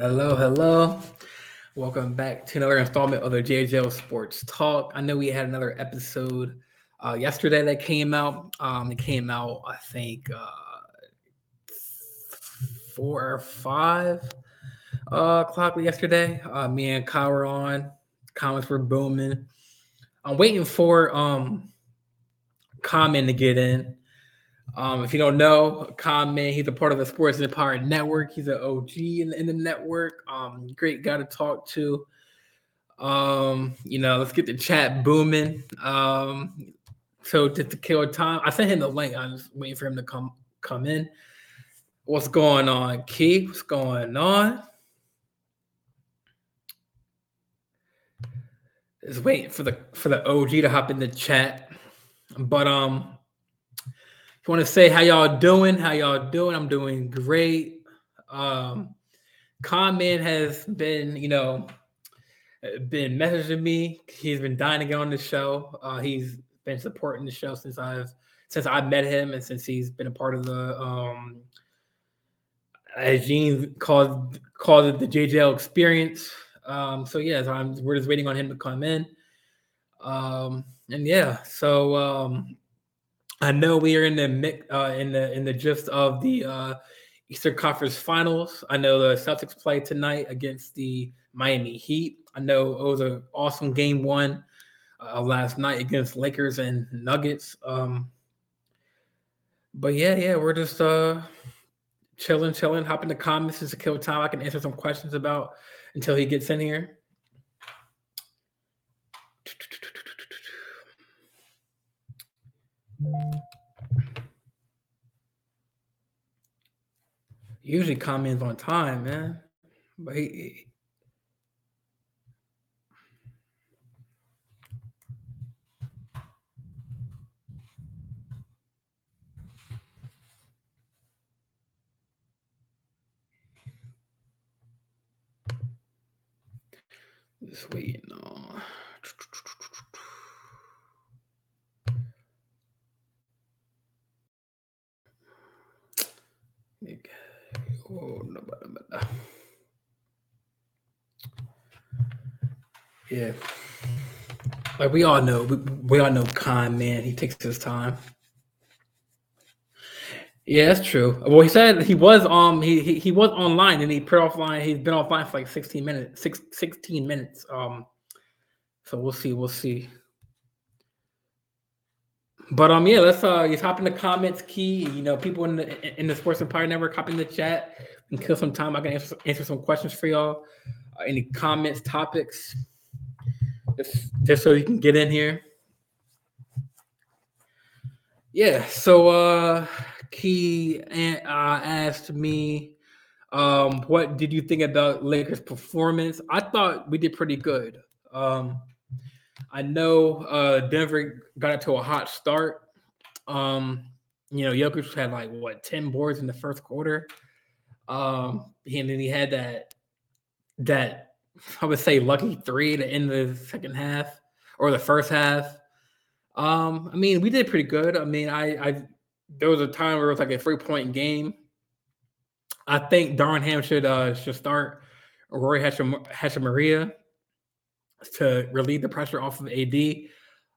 hello, hello. Welcome back to another installment of the JJL Sports Talk. I know we had another episode uh, yesterday that came out. Um, it came out, I think, uh, four or five uh, o'clock yesterday. Uh, me and Kyle were on. Comments were booming. I'm waiting for um, comment to get in. Um, if you don't know, Comment, he's a part of the Sports Empire Network. He's an OG in, in the network. Um, great guy to talk to. Um, you know, let's get the chat booming. Um, so to kill time, I sent him the link. I'm just waiting for him to come come in. What's going on, Key? What's going on? Just waiting for the for the OG to hop in the chat. But um, want to say how y'all doing, how y'all doing, I'm doing great. Um, comment has been, you know, been messaging me. He's been dying to get on the show. Uh, he's been supporting the show since I've since I met him and since he's been a part of the um as Gene called called it the JJL experience. Um, so yeah, so I'm we're just waiting on him to come in. Um, and yeah, so um I know we are in the uh, in the in the gist of the uh, Eastern Conference Finals. I know the Celtics play tonight against the Miami Heat. I know it was an awesome game one uh, last night against Lakers and Nuggets. Um, but yeah, yeah, we're just uh, chilling, chilling. Hop in the comments just to kill time. I can answer some questions about until he gets in here. Usually comments on time, man. But he, just waiting on. Oh, no, no, Yeah. Like we all know, we, we all know Khan, man. He takes his time. Yeah, that's true. Well, he said he was um he he, he was online and he put offline. He's been offline for like 16 minutes, six, 16 minutes. Um, so we'll see, we'll see. But um, yeah, let's uh, just hop in the comments, key. You know, people in the in the Sports Empire Network, hop in the chat and kill some time. I can answer, answer some questions for y'all. Uh, any comments, topics, just just so you can get in here. Yeah. So uh, key uh, asked me, um, what did you think about Lakers' performance? I thought we did pretty good. Um, I know uh, Denver got it to a hot start. Um, you know, Jokic had like what ten boards in the first quarter. Um, and then he had that that I would say lucky three to end the second half or the first half. Um, I mean, we did pretty good. I mean, I, I there was a time where it was like a three point game. I think Darvin Ham should uh should start Rui Hachimura to relieve the pressure off of AD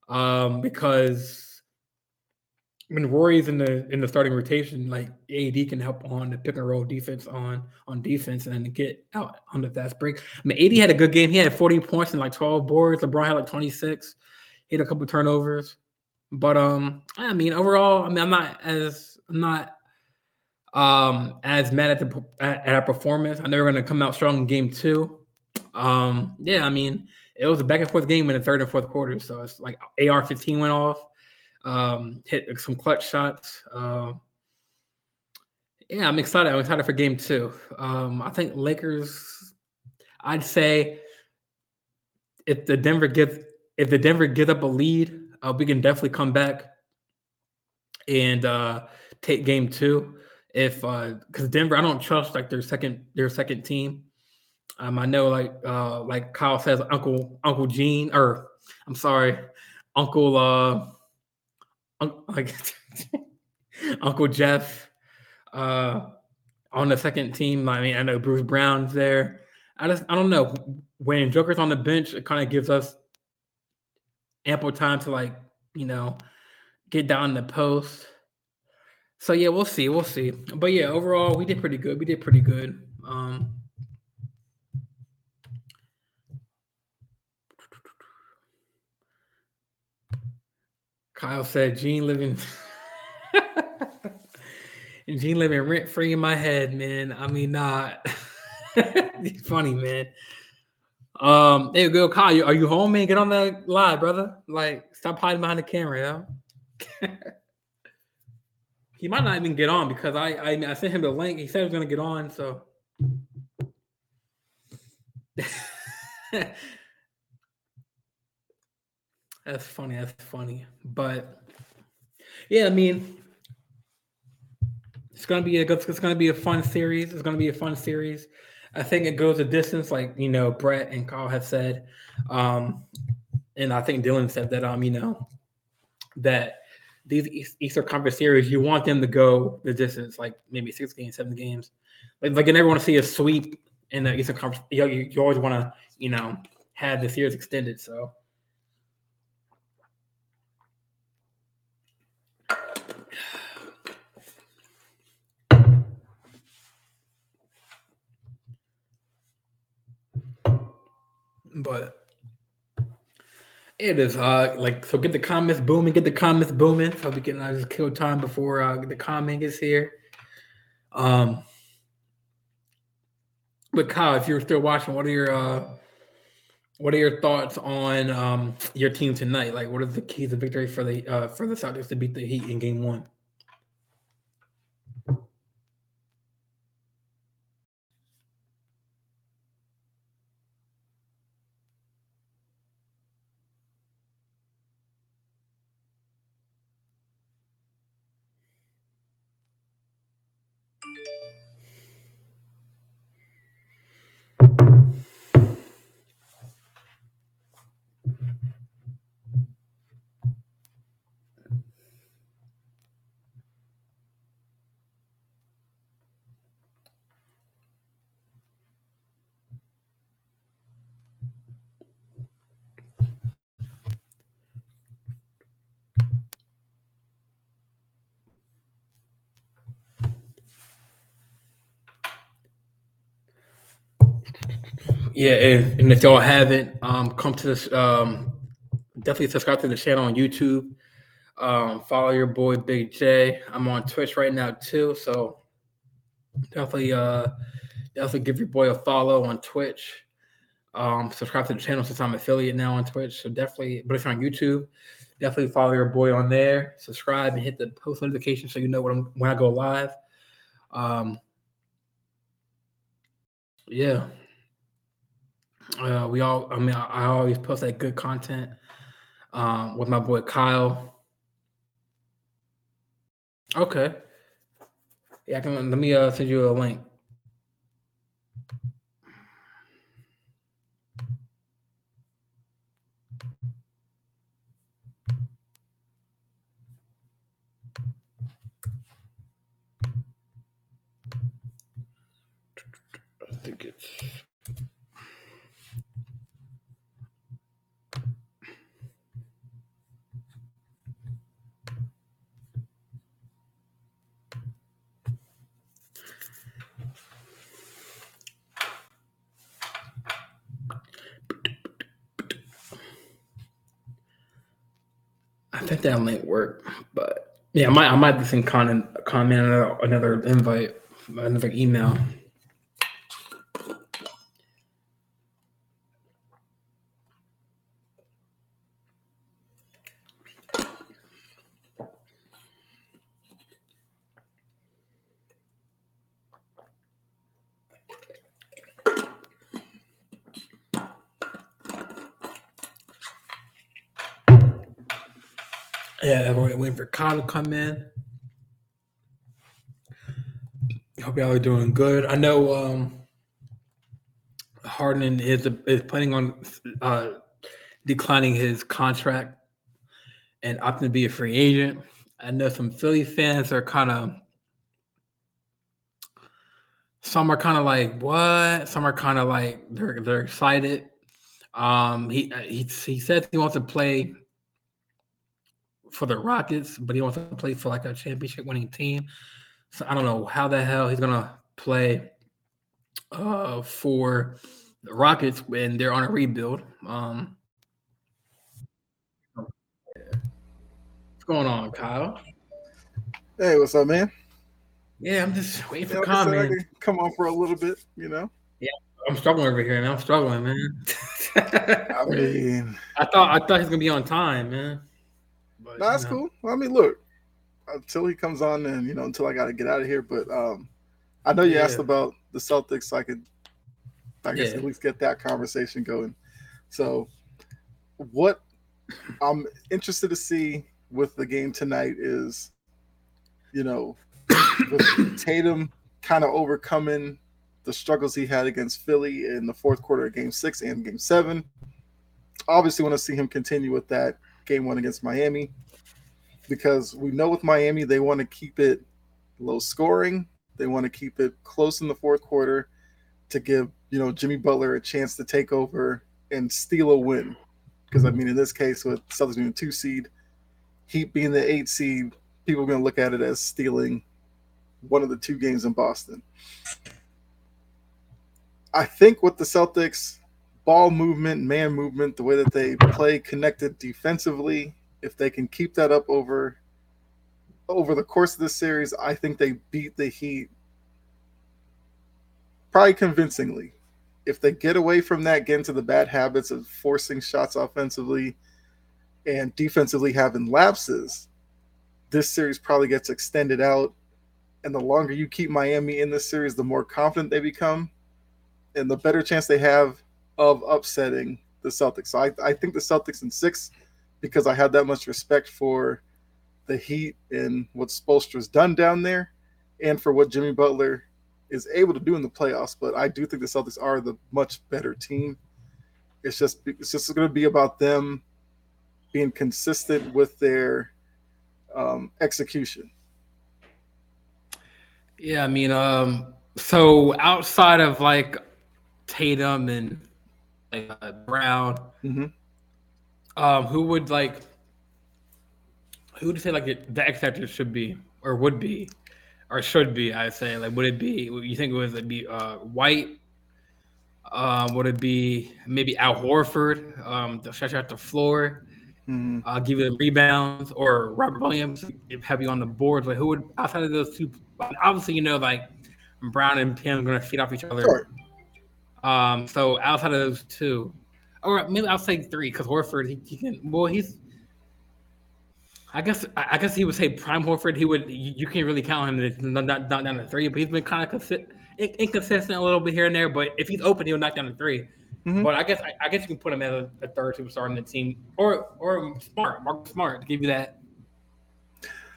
um, because when Rui's in the in the starting rotation, like AD can help on the pick and roll defense on on defense and get out on the fast break. I mean, AD had a good game. He had 40 points and like 12 boards. LeBron had like 26. He had a couple turnovers. But um, I mean, overall, I mean, I'm not as I'm not um as mad at the at, at our performance. I know we're gonna come out strong in game two. Um, yeah, I mean, it was a back and forth game in the third and fourth quarter. So it's like AR 15 went off, um, hit some clutch shots. Uh, yeah, I'm excited. I'm excited for game two. Um, I think Lakers, I'd say if the Denver gets if the Denver get up a lead, uh, we can definitely come back and uh, take game two. If because uh, Denver, I don't trust like their second their second team. Um, I know, like uh, like Kyle says, Uncle Uncle Gene, or I'm sorry, Uncle uh, un- like Uncle Jeff. Uh, on the second team. I mean, I know Bruce Brown's there. I just I don't know when Joker's on the bench, it kind of gives us ample time to like you know get down the post. So yeah, we'll see, we'll see. But yeah, overall, we did pretty good. We did pretty good. Um, Kyle said, "Gene living." and Gene living rent free in my head, man. I mean, not. funny, man. Um, hey, go, Kyle. Are you home, man? Get on the live, brother. Like, stop hiding behind the camera, yo. he might not even get on because I, I I sent him the link. He said he was gonna get on, so. That's funny. That's funny. But yeah, I mean, it's gonna be a good. it's gonna be a fun series. It's gonna be a fun series. I think it goes a distance, like you know, Brett and Carl have said, um, and I think Dylan said that. Um, you know, that these Eastern Conference series, you want them to go the distance, like maybe six games, seven games. Like, like you never want to see a sweep in the Eastern Conference. You, you, you always want to, you know, have the series extended. So but it is uh like so get the comments booming, get the comments booming. So we can uh, just kill time before uh the comment gets here. Um but Kyle, if you're still watching, what are your uh what are your thoughts on um your team tonight? Like what are the keys of victory for the uh for the Celtics to beat the Heat in game one? Yeah, and, and if y'all haven't, um, come to this. Um, definitely subscribe to the channel on YouTube. Um, follow your boy Big J. I'm on Twitch right now too, so definitely, uh, definitely give your boy a follow on Twitch. Um, subscribe to the channel since I'm affiliate now on Twitch. So definitely, but if you're on YouTube, definitely follow your boy on there. Subscribe and hit the post notification so you know when when I go live. Um, yeah. Uh, we all, I mean, I, I always post that good content um, with my boy Kyle. Okay. Yeah, I can. Let me uh, send you a link. I think it's. I think that might work, but yeah, I might I might just comment comment another, another invite, another email. Yeah, everyone waiting for Kyle to come in. Hope y'all are doing good. I know um Harden is is planning on uh declining his contract and opting to be a free agent. I know some Philly fans are kind of some are kind of like what? Some are kind of like they're they're excited. Um, he uh, he he says he wants to play for the Rockets, but he wants to play for like a championship winning team. So I don't know how the hell he's gonna play uh for the Rockets when they're on a rebuild. Um What's going on, Kyle? Hey, what's up, man? Yeah, I'm just waiting for Yeah, like I said, I comments. come on for a little bit, you know. Yeah, I'm struggling over here, man. I'm struggling, man. I mean, I thought I thought he's gonna be on time, man. But, no, that's you know. cool. I mean, look, until he comes on, and you know, until I got to get out of here. But um, I know you asked about the Celtics, so I could, I guess, Yeah. at least get that conversation going. So, what I'm interested to see with the game tonight is, you know, Tatum kind of overcoming the struggles he had against Philly in the fourth quarter of Game Six and Game Seven. Obviously, want to see him continue with that Game One against Miami because we know with Miami they want to keep it low scoring. They want to keep it close in the fourth quarter to give you know Jimmy Butler a chance to take over and steal a win. Because I mean, in this case, with Celtics being a two seed, Heat being the eight seed, people are going to look at it as stealing one of the two games in Boston. I think with the Celtics, ball movement, man movement, the way that they play connected defensively, if they can keep that up over over the course of this series, I think they beat the Heat probably convincingly. If they get away from that, get into the bad habits of forcing shots offensively and defensively having lapses, this series probably gets extended out. And the longer you keep Miami in this series, the more confident they become and the better chance they have of upsetting the Celtics. So I, I think the Celtics in six because I have that much respect for the Heat and what Spoelstra's done down there and for what Jimmy Butler is able to do in the playoffs. But I do think the Celtics are the much better team. It's just it's just going to be about them being consistent with their um, execution. Yeah, I mean, um, so outside of like Tatum and like, uh, Brown, Mhm. um, who would like, who would say like the, the X should be or would be, or should be? I say like, would it be? You think it was it be uh, White? Um, would it be maybe Al Horford um, to stretch out the floor? Mhm. uh, give you the rebounds, or Robert Williams have you on the boards? Like who would outside of those two? Obviously, you know, like Brown and Pam are going to feed off each other. Sure. Um, so outside of those two, or maybe I'll say three because Horford, he, he can. Well, he's. I guess I guess he would say prime Horford. He would. You, you can't really count him not, not, not down to three, but he's been kind of consi- in- inconsistent a little bit here and there. But if he's open, he'll knock down to 3 Mhm. But I guess I, I guess you can put him as a, a third superstar in the team, or or smart, Mark Smart to give you that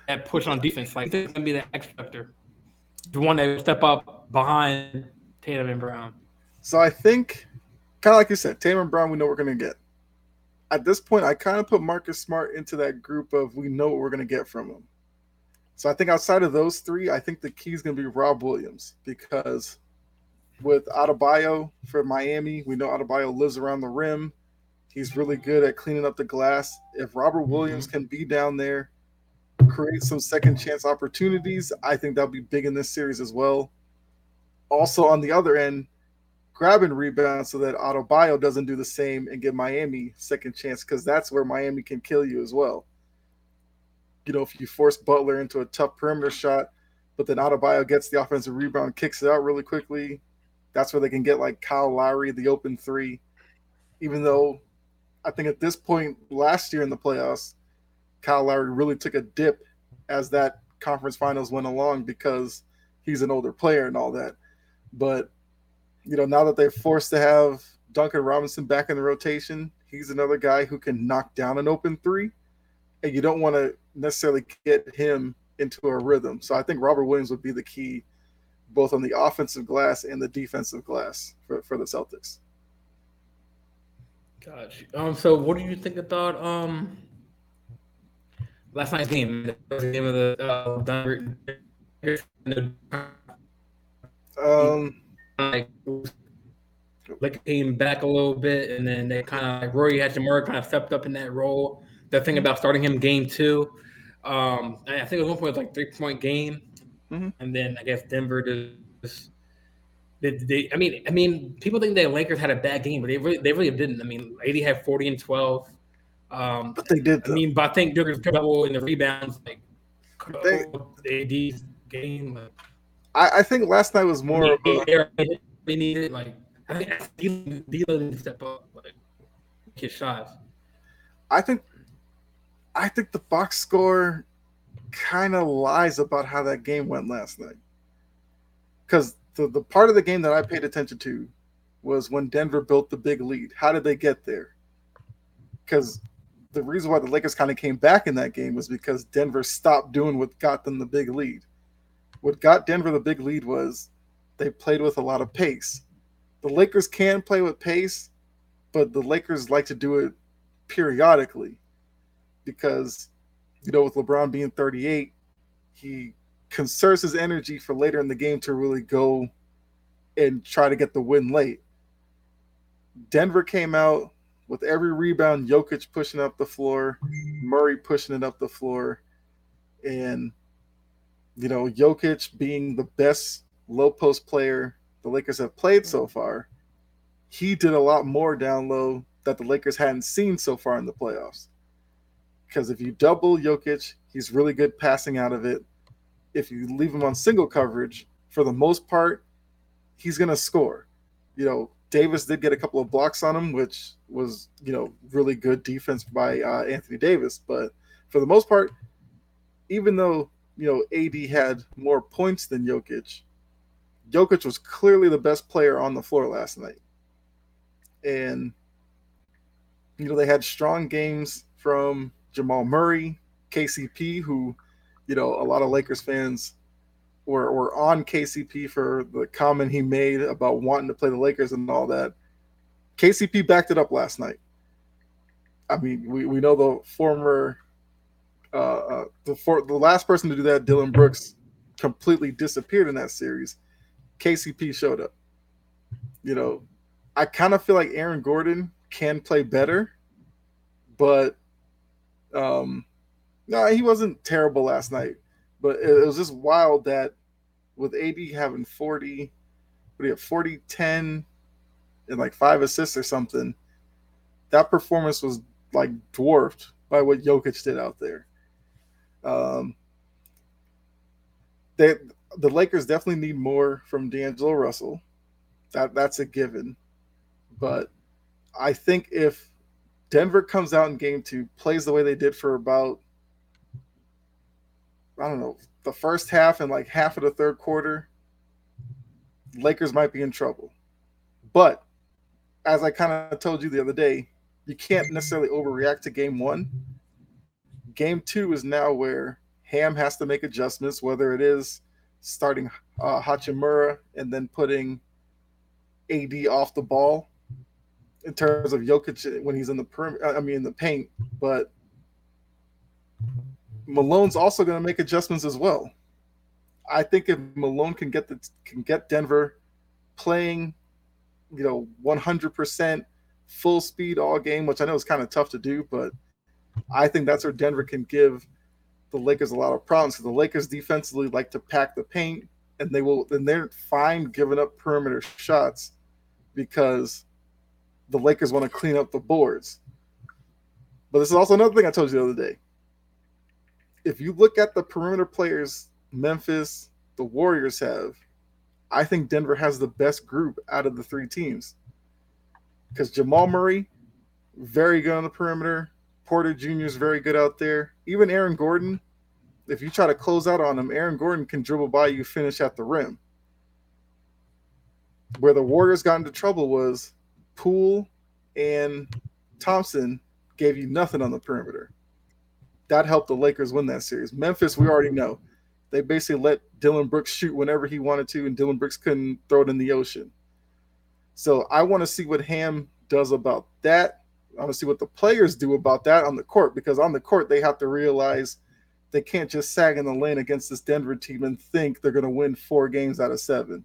that push on defense. Like he's gonna be the X factor, the one that will step up behind Tatum and Brown. So I think, kind of like you said, and Brown, we know we're going to get. At this point, I kind of put Marcus Smart into that group of we know what we're going to get from him. So I think outside of those three, I think the key is going to be Rob Williams because with Adebayo for Miami, we know Adebayo lives around the rim. He's really good at cleaning up the glass. If Robert Williams mm-hmm. can be down there, create some second chance opportunities, I think that'll be big in this series as well. Also, on the other end, grabbing rebounds so that Adebayo doesn't do the same and give Miami second chance because that's where Miami can kill you as well. You know, if you force Butler into a tough perimeter shot, but then Adebayo gets the offensive rebound, kicks it out really quickly, that's where they can get like Kyle Lowry, the open three. Even though I think at this point last year in the playoffs, Kyle Lowry really took a dip as that conference finals went along because he's an older player and all that. But you know, now that they're forced to have Duncan Robinson back in the rotation, he's another guy who can knock down an open three, and you don't want to necessarily get him into a rhythm. So I think Robert Williams would be the key, both on the offensive glass and the defensive glass for, for the Celtics. Gotcha. Um. So, what do you think about um last night's game? The game of the uh, Denver. Um, like like came back a little bit, and then they kind of like Rui Hachimura kind of stepped up in that role. The thing about starting him game two, um, I think at one point it was like three point game, Mhm. and then I guess Denver just. They, they, I mean, I mean, people think the Lakers had a bad game, but they really, they really didn't. I mean, AD had forty and twelve. Um, but they did. I mean, but I think Dirk double in the rebounds, like They- AD's game. Like, I, I think last night was more of a, they, needed like I think D'Lo needed to step up, like his shots. I think I think the box score kind of lies about how that game went last night. Because the, the part of the game that I paid attention to was when Denver built the big lead. How did they get there? Because the reason why the Lakers kind of came back in that game was because Denver stopped doing what got them the big lead. What got Denver the big lead was they played with a lot of pace. The Lakers can play with pace, but the Lakers like to do it periodically because you know with LeBron being 38 he conserves his energy for later in the game to really go and try to get the win late. Denver came out with every rebound Jokic pushing up the floor, Murray pushing it up the floor and you know Jokic being the best low post player the Lakers have played so far. He did a lot more down low that the Lakers hadn't seen so far in the playoffs. Because if you double Jokic, he's really good passing out of it. If you leave him on single coverage, for the most part, he's going to score. You know, Davis did get a couple of blocks on him, which was, you know, really good defense by uh, Anthony Davis. But for the most part, even though, you know, AD had more points than Jokic, Jokic was clearly the best player on the floor last night. And you know, they had strong games from Jamal Murray, KCP, who, you know, a lot of Lakers fans were, were on KCP for the comment he made about wanting to play the Lakers and all that. KCP backed it up last night. I mean, we, we know the former, uh, uh, the for, the last person to do that, Dillon Brooks, completely disappeared in that series. KCP showed up. You know, I kind of feel like Aaron Gordon can play better, but um, no, he wasn't terrible last night. But it, it was just wild that with AD having 40, what do you have, 40, 10, and like five assists or something, that performance was like dwarfed by what Jokic did out there. Um, they, the Lakers definitely need more from D'Angelo Russell. That that's a given. But I think if Denver comes out in game two, plays the way they did for about I don't know, the first half and like half of the third quarter, Lakers might be in trouble. But as I kind of told you the other day, you can't necessarily overreact to game one. Game two is now where Ham has to make adjustments, whether it is starting uh, Hachimura and then putting AD off the ball in terms of Jokic when he's in the perim- I mean in the paint, but Malone's also going to make adjustments as well. I think if Malone can get the can get Denver playing, you know, 100% full speed all game, which I know is kind of tough to do, but I think that's where Denver can give the Lakers a lot of problems because the Lakers defensively like to pack the paint and they will and they're fine giving up perimeter shots because the Lakers want to clean up the boards. But this is also another thing I told you the other day. If you look at the perimeter players Memphis, the Warriors have, I think Denver has the best group out of the three teams. Because Jamal Murray, very good on the perimeter. Porter Jr. is very good out there. Even Aaron Gordon, if you try to close out on him, Aaron Gordon can dribble by you, finish at the rim. Where the Warriors got into trouble was Poole and Thompson gave you nothing on the perimeter. That helped the Lakers win that series. Memphis, we already know. They basically let Dillon Brooks shoot whenever he wanted to, and Dillon Brooks couldn't throw it in the ocean. So I want to see what Ham does about that. I want to see what the players do about that on the court because on the court they have to realize they can't just sag in the lane against this Denver team and think they're going to win four games out of seven.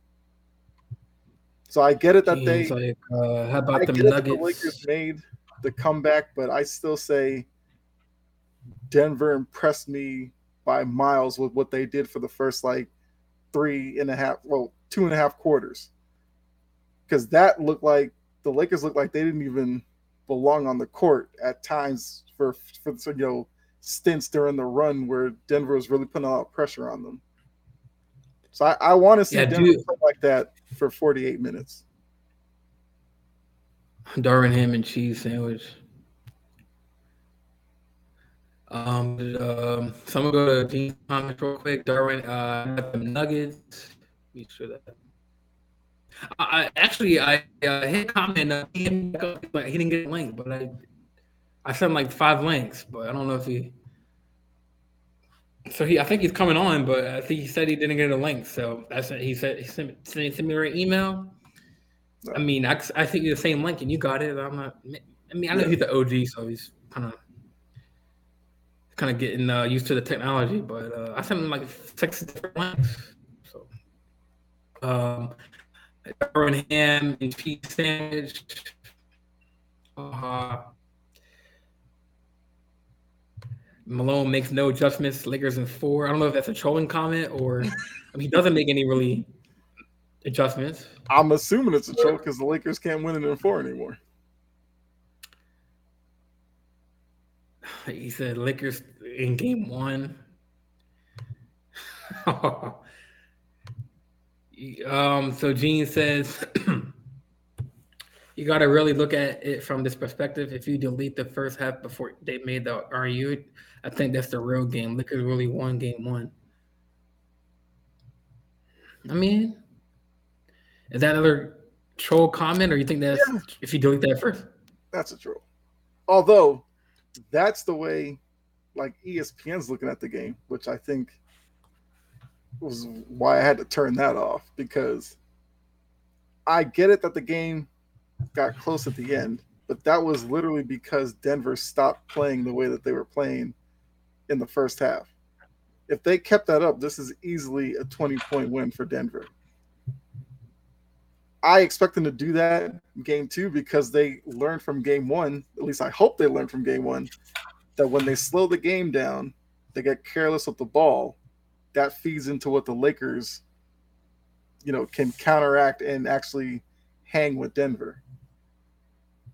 So I get it that they. Like, uh, how about I the get it that Nuggets? the Lakers made the comeback, but I still say Denver impressed me by miles with what they did for the first like three and a half, well, two and a half quarters. Because that looked like the Lakers looked like they didn't even belong on the court at times for for you know stints during the run where Denver was really putting a lot of pressure on them. So I, I want to see Yeah, Denver play like that for 48 minutes. Darwin ham and cheese sandwich. Um, um, so I'm gonna go to Gene's comments real quick. Darwin, uh, got them nuggets. Make sure that. I, actually I uh, hit comment. Uh, he, didn't, like, he didn't get a link, but I I sent like five links, but I don't know if he. So he, I think he's coming on, but I think he said he didn't get a link. So that's he said he sent, sent, sent me an email. I mean, I, I think the same link, and you got it. I'm not. I mean, I know Yeah. he's the OG, so he's kind of kind of getting uh, used to the technology. But uh, I sent him like six different links. So, um, Darwin ham and cheese sandwich. Uh, Malone makes no adjustments. Lakers in four. I don't know if that's a trolling comment or I mean, he doesn't make any really adjustments. I'm assuming it's a troll because the Lakers can't win it in four anymore. He said Lakers in game one. um, so Gene says you got to really look at it from this perspective. If you delete the first half before they made the RU, I think that's the real game. Lakers really won game one. I mean, is that another troll comment, or you think that's Yeah. if you delete that first? That's a troll. Although that's the way like ESPN's looking at the game, which I think was why I had to turn that off because I get it that the game got close at the end, but that was literally because Denver stopped playing the way that they were playing in the first half. If they kept that up, this is easily a 20 point win for Denver. I expect them to do that game two because they learned from game one. At least I hope they learned from game one that when they slow the game down, they get careless with the ball. That feeds into what the Lakers, you know, can counteract and actually hang with Denver.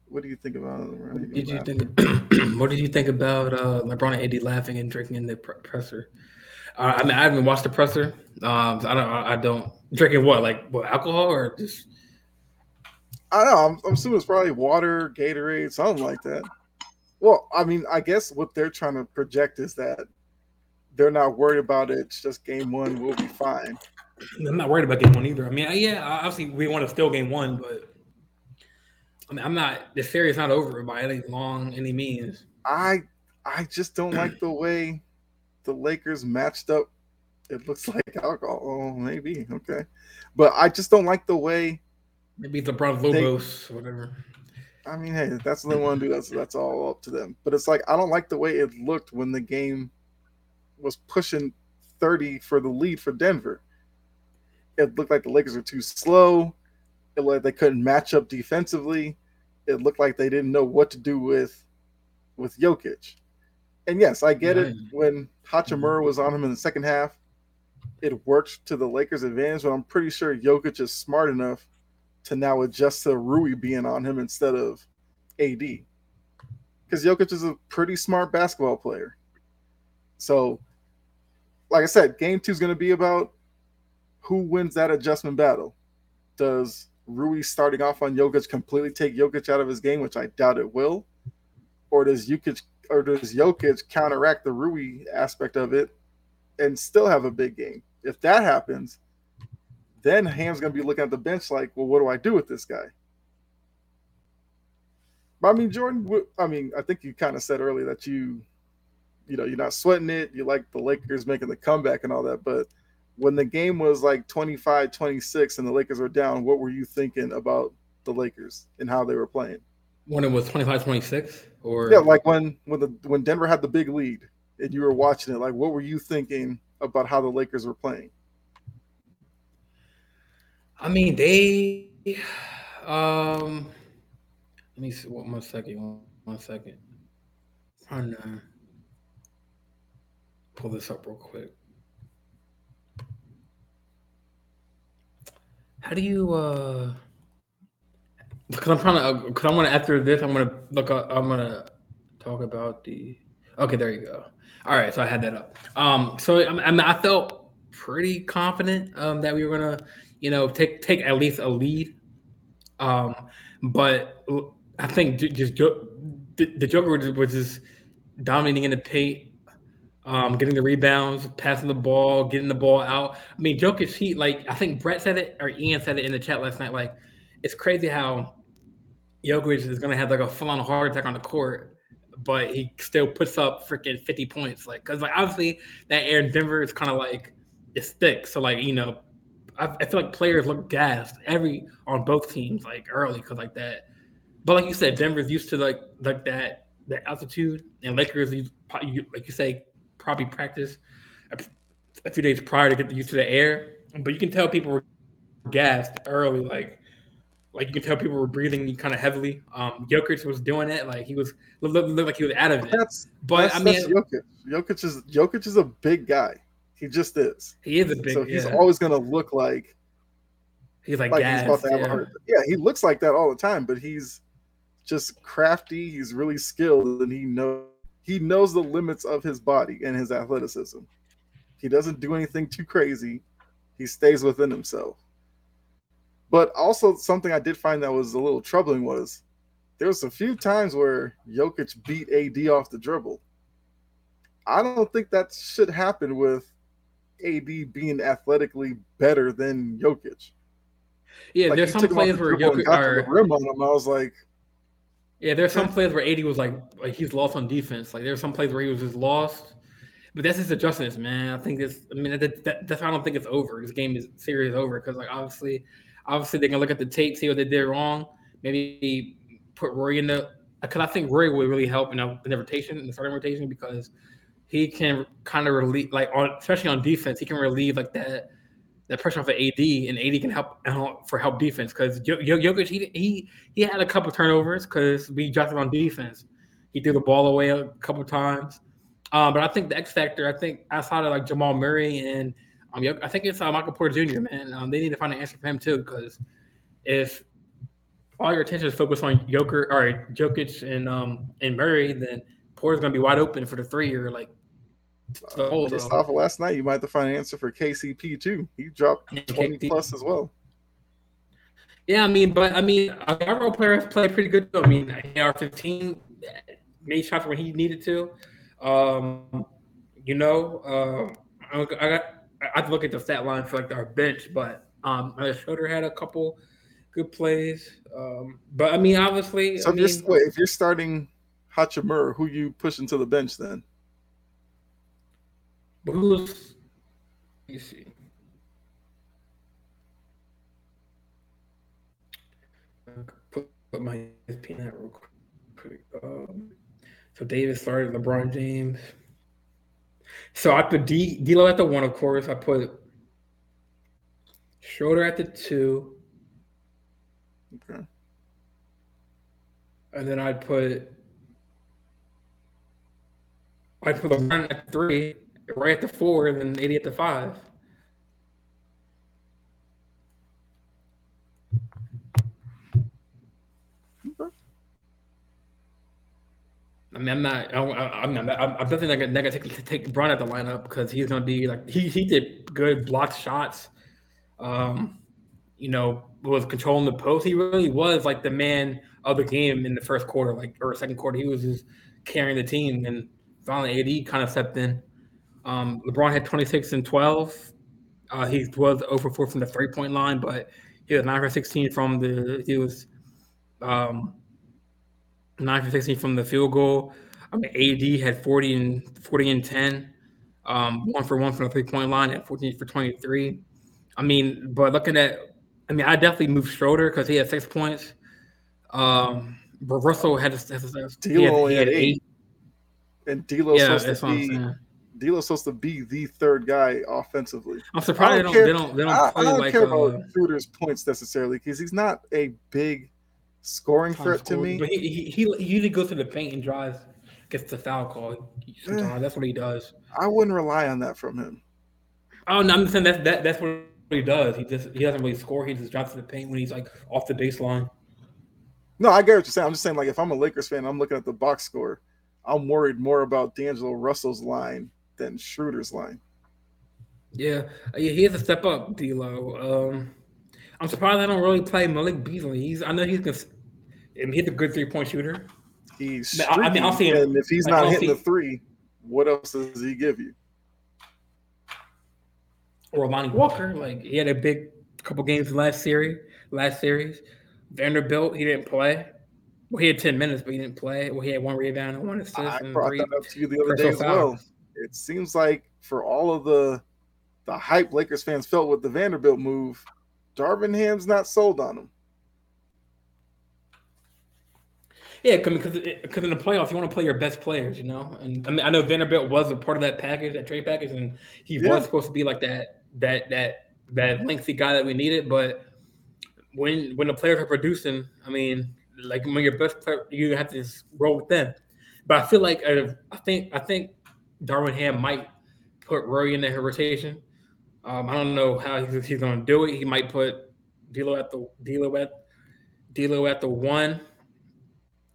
What do you think about? What did you think? what did you think about uh, LeBron and AD laughing and drinking in the presser? Uh, I mean, I haven't watched the presser. Um, so I don't. I don't drinking what like what alcohol or just I don't know. I'm, I'm assuming it's probably water, Gatorade, something like that. Well, I mean, I guess what they're trying to project is that they're not worried about it. It's just game one. We'll be fine. I'm not worried about game one either. I mean, yeah, obviously we want to still game one, but I mean, I'm not. The series not over by any long any means. I I just don't like the way the Lakers matched up. It looks like alcohol. Oh, maybe okay, but I just don't like the way. Maybe it's LeBron Lobos, whatever. I mean, hey, that's what they want to do. That's that's all up to them. But it's like I don't like the way it looked when the game was pushing thirty for the lead for Denver. It looked like the Lakers were too slow. It looked like they couldn't match up defensively. It looked like they didn't know what to do with with Jokic. And yes, I get it. When Hachimura was on him in the second half, it worked to the Lakers' advantage. But I'm pretty sure Jokic is smart enough to now adjust to Rui being on him instead of AD. Because Jokic is a pretty smart basketball player. So, like I said, game two is going to be about who wins that adjustment battle. Does Rui starting off on Jokic completely take Jokic out of his game, which I doubt it will? Or does Jokic or does Jokic counteract the Rui aspect of it and still have a big game? If that happens, then Ham's gonna be looking at the bench like, well, what do I do with this guy? But I mean, Jordan. I mean, I think you kind of said earlier that you, you know, you're not sweating it. You like the Lakers making the comeback and all that. But when the game was like 25-26 and the Lakers were down, what were you thinking about the Lakers and how they were playing? When it was 25-26 or Yeah, like when when the when Denver had the big lead and you were watching it, like what were you thinking about how the Lakers were playing? I mean, they um, let me see. One, one second. One, one second. I'm trying to pull this up real quick. How do you? uh Because I'm trying to. Because I want to after this. I'm gonna look. Up, I'm gonna talk about the. Okay, there you go. All right, so I had that up. Um, so I, mean, I felt pretty confident um, that we were gonna, you know, take take at least a lead. Um, but I think just the, the Joker was just dominating in the paint, um, getting the rebounds, passing the ball, getting the ball out. I mean, Jokic, he like I think Brett said it or Ian said it in the chat last night. Like, it's crazy how Jokic is gonna have like a full on heart attack on the court but he still puts up freaking 50 points. Like, because like obviously that air in Denver is kind of like it's thick. So like you know, I, I, feel like players look gassed every on both teams like early because like that. But like you said, Denver's used to like like that that altitude, and Lakers like you say probably practice a, a few days prior to get used to the air. But you can tell people were gassed early, like like you can tell people were breathing kind of heavily. Um, Jokic was doing it, like he was looked, looked like he was out of it. That's, but that's, I mean, Jokic. Jokic is Jokic is a big guy. He just is. He is a big. So he's yeah. always going to look like he's like, like he's about to have yeah. a heart. Yeah, he looks like that all the time, but he's just crafty. He's really skilled, and he knows he knows the limits of his body and his athleticism. He doesn't do anything too crazy. He stays within himself. But also something I did find that was a little troubling was there was a few times where Jokic beat AD off the dribble. I don't think that should happen with AD being athletically better than Jokic. Yeah, like there's some plays where Jokic are rim on him. I was like, yeah, there's some plays where AD was like, like he's lost on defense. Like there's some plays where he was just lost. But that's his adjustments, man. I think this. I mean, that, that, that's why I don't think it's over. This game is series over because, like, obviously, Obviously, they can look at the tape, see what they did wrong. Maybe put Rui in the because I think Rui would really help in the rotation, in the starting rotation, because he can kind of relieve, like on especially on defense, he can relieve like that that pressure off of AD, and AD can help for help defense because Jokic he he he had a couple turnovers because we dropped on defense. He threw the ball away a couple times, um, but I think the X factor, I think outside of like Jamal Murray and um, I think it's uh, Michael Porter Jr. Man, um, they need to find an answer for him too because if all your attention is focused on Joker or Jokic and um and Murray, then Porter's gonna be wide open for the three or like. Uh, just off of last night, you might have to find an answer for KCP too. He dropped twenty plus as well. Yeah, I mean, but I mean, our role players played pretty good. I mean, AR fifteen made shots when he needed to. Um, you know, uh, I got I have to look at the stat line for like our bench, but um, Schroeder had a couple good plays. Um, but I mean, obviously, so I mean, if, you're, wait, if you're starting Hachimura, who you pushing to the bench then? Who's? You see. Put, put my ESPN real quick. Um, so Davis started LeBron James. So I put D D'Lo at the one, of course. I put Schroeder at the two. Okay. And then I'd put I'd put LeBron at three, right at the four, and then AD at the five. I mean, I'm not. I, am not. I'm, I'm definitely not gonna take take Bron at the lineup because he's gonna be like he he did good blocked shots. Um, you know, was controlling the post. He really was like the man of the game in the first quarter, like or second quarter. He was just carrying the team, and finally AD kind of stepped in. Um, LeBron had 26 and 12. Uh, he was over four from the three point line, but he was nine for 16 from the. He was um, nine for 16 from the field goal. I mean, AD had 40 and 40 and 10, um, one for one from the three point line at 14 for 23. I mean, but looking at, I mean, I definitely moved Schroeder because he had six points. Um, but Russell had, a, D'Lo he had, he had eight. eight. And D'Lo's yeah, supposed to be D'Lo's supposed to be the third guy offensively. I'm surprised they don't, they don't they don't I, play I don't like care uh, about Schroeder's points necessarily because he's not a big scoring Tom threat to me. But he, he he he usually goes to the paint and drives, gets the foul call. Sometimes that's what he does. I wouldn't rely on that from him. Oh no, I'm just saying that that that's what he does. He just he doesn't really score. He just drops to the paint when he's like off the baseline. No, I get what you're saying. I'm just saying, like, if I'm a Lakers fan, I'm looking at the box score. I'm worried more about D'Angelo Russell's line than Schroeder's line. Yeah, uh, yeah, he has to step up, D'Lo. Um, I'm surprised I don't really play Malik Beasley. He's I know he's cons- and he's a good three point shooter. He's I- I mean, I'll see him- and if he's like, not hitting see- the three, what else does he give you? Or Lonnie Walker, like he had a big couple games last series. Last series, Vanderbilt he didn't play. Well, he had ten minutes, but he didn't play. Well, he had one rebound and one assist I and brought three that up to you the other day as well. fouls. It seems like for all of the the hype Lakers fans felt with the Vanderbilt move, Darvin Ham's not sold on him. Yeah, because because in the playoffs you want to play your best players, you know. And I mean, I know Vanderbilt was a part of that package, that trade package, and he Yeah. was supposed to be like that that that that lengthy guy that we needed. But when when the players are producing, I mean, like when your best player, you have to just roll with them. But I feel like uh, I think I think Darvin Ham might put Rui in the rotation. Um, I don't know how he's, he's going to do it. He might put D'Lo at the D'Lo at D'Lo at the one.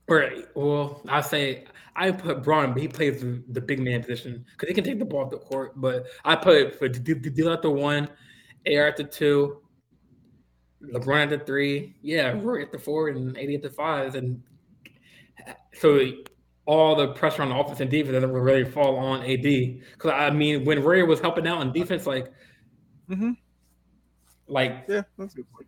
Or well, I say I put Bron, but he plays the, the big man position because he can take the ball off the court. But I put for D'Lo at the one, AR at the two, LeBron at the three, yeah, Rui at the four, and AD at the five, and so all the pressure on the offense and defense doesn't really fall on AD. Because I mean, when Ray was helping out on defense, like Mhm. like Yeah, that's a good point.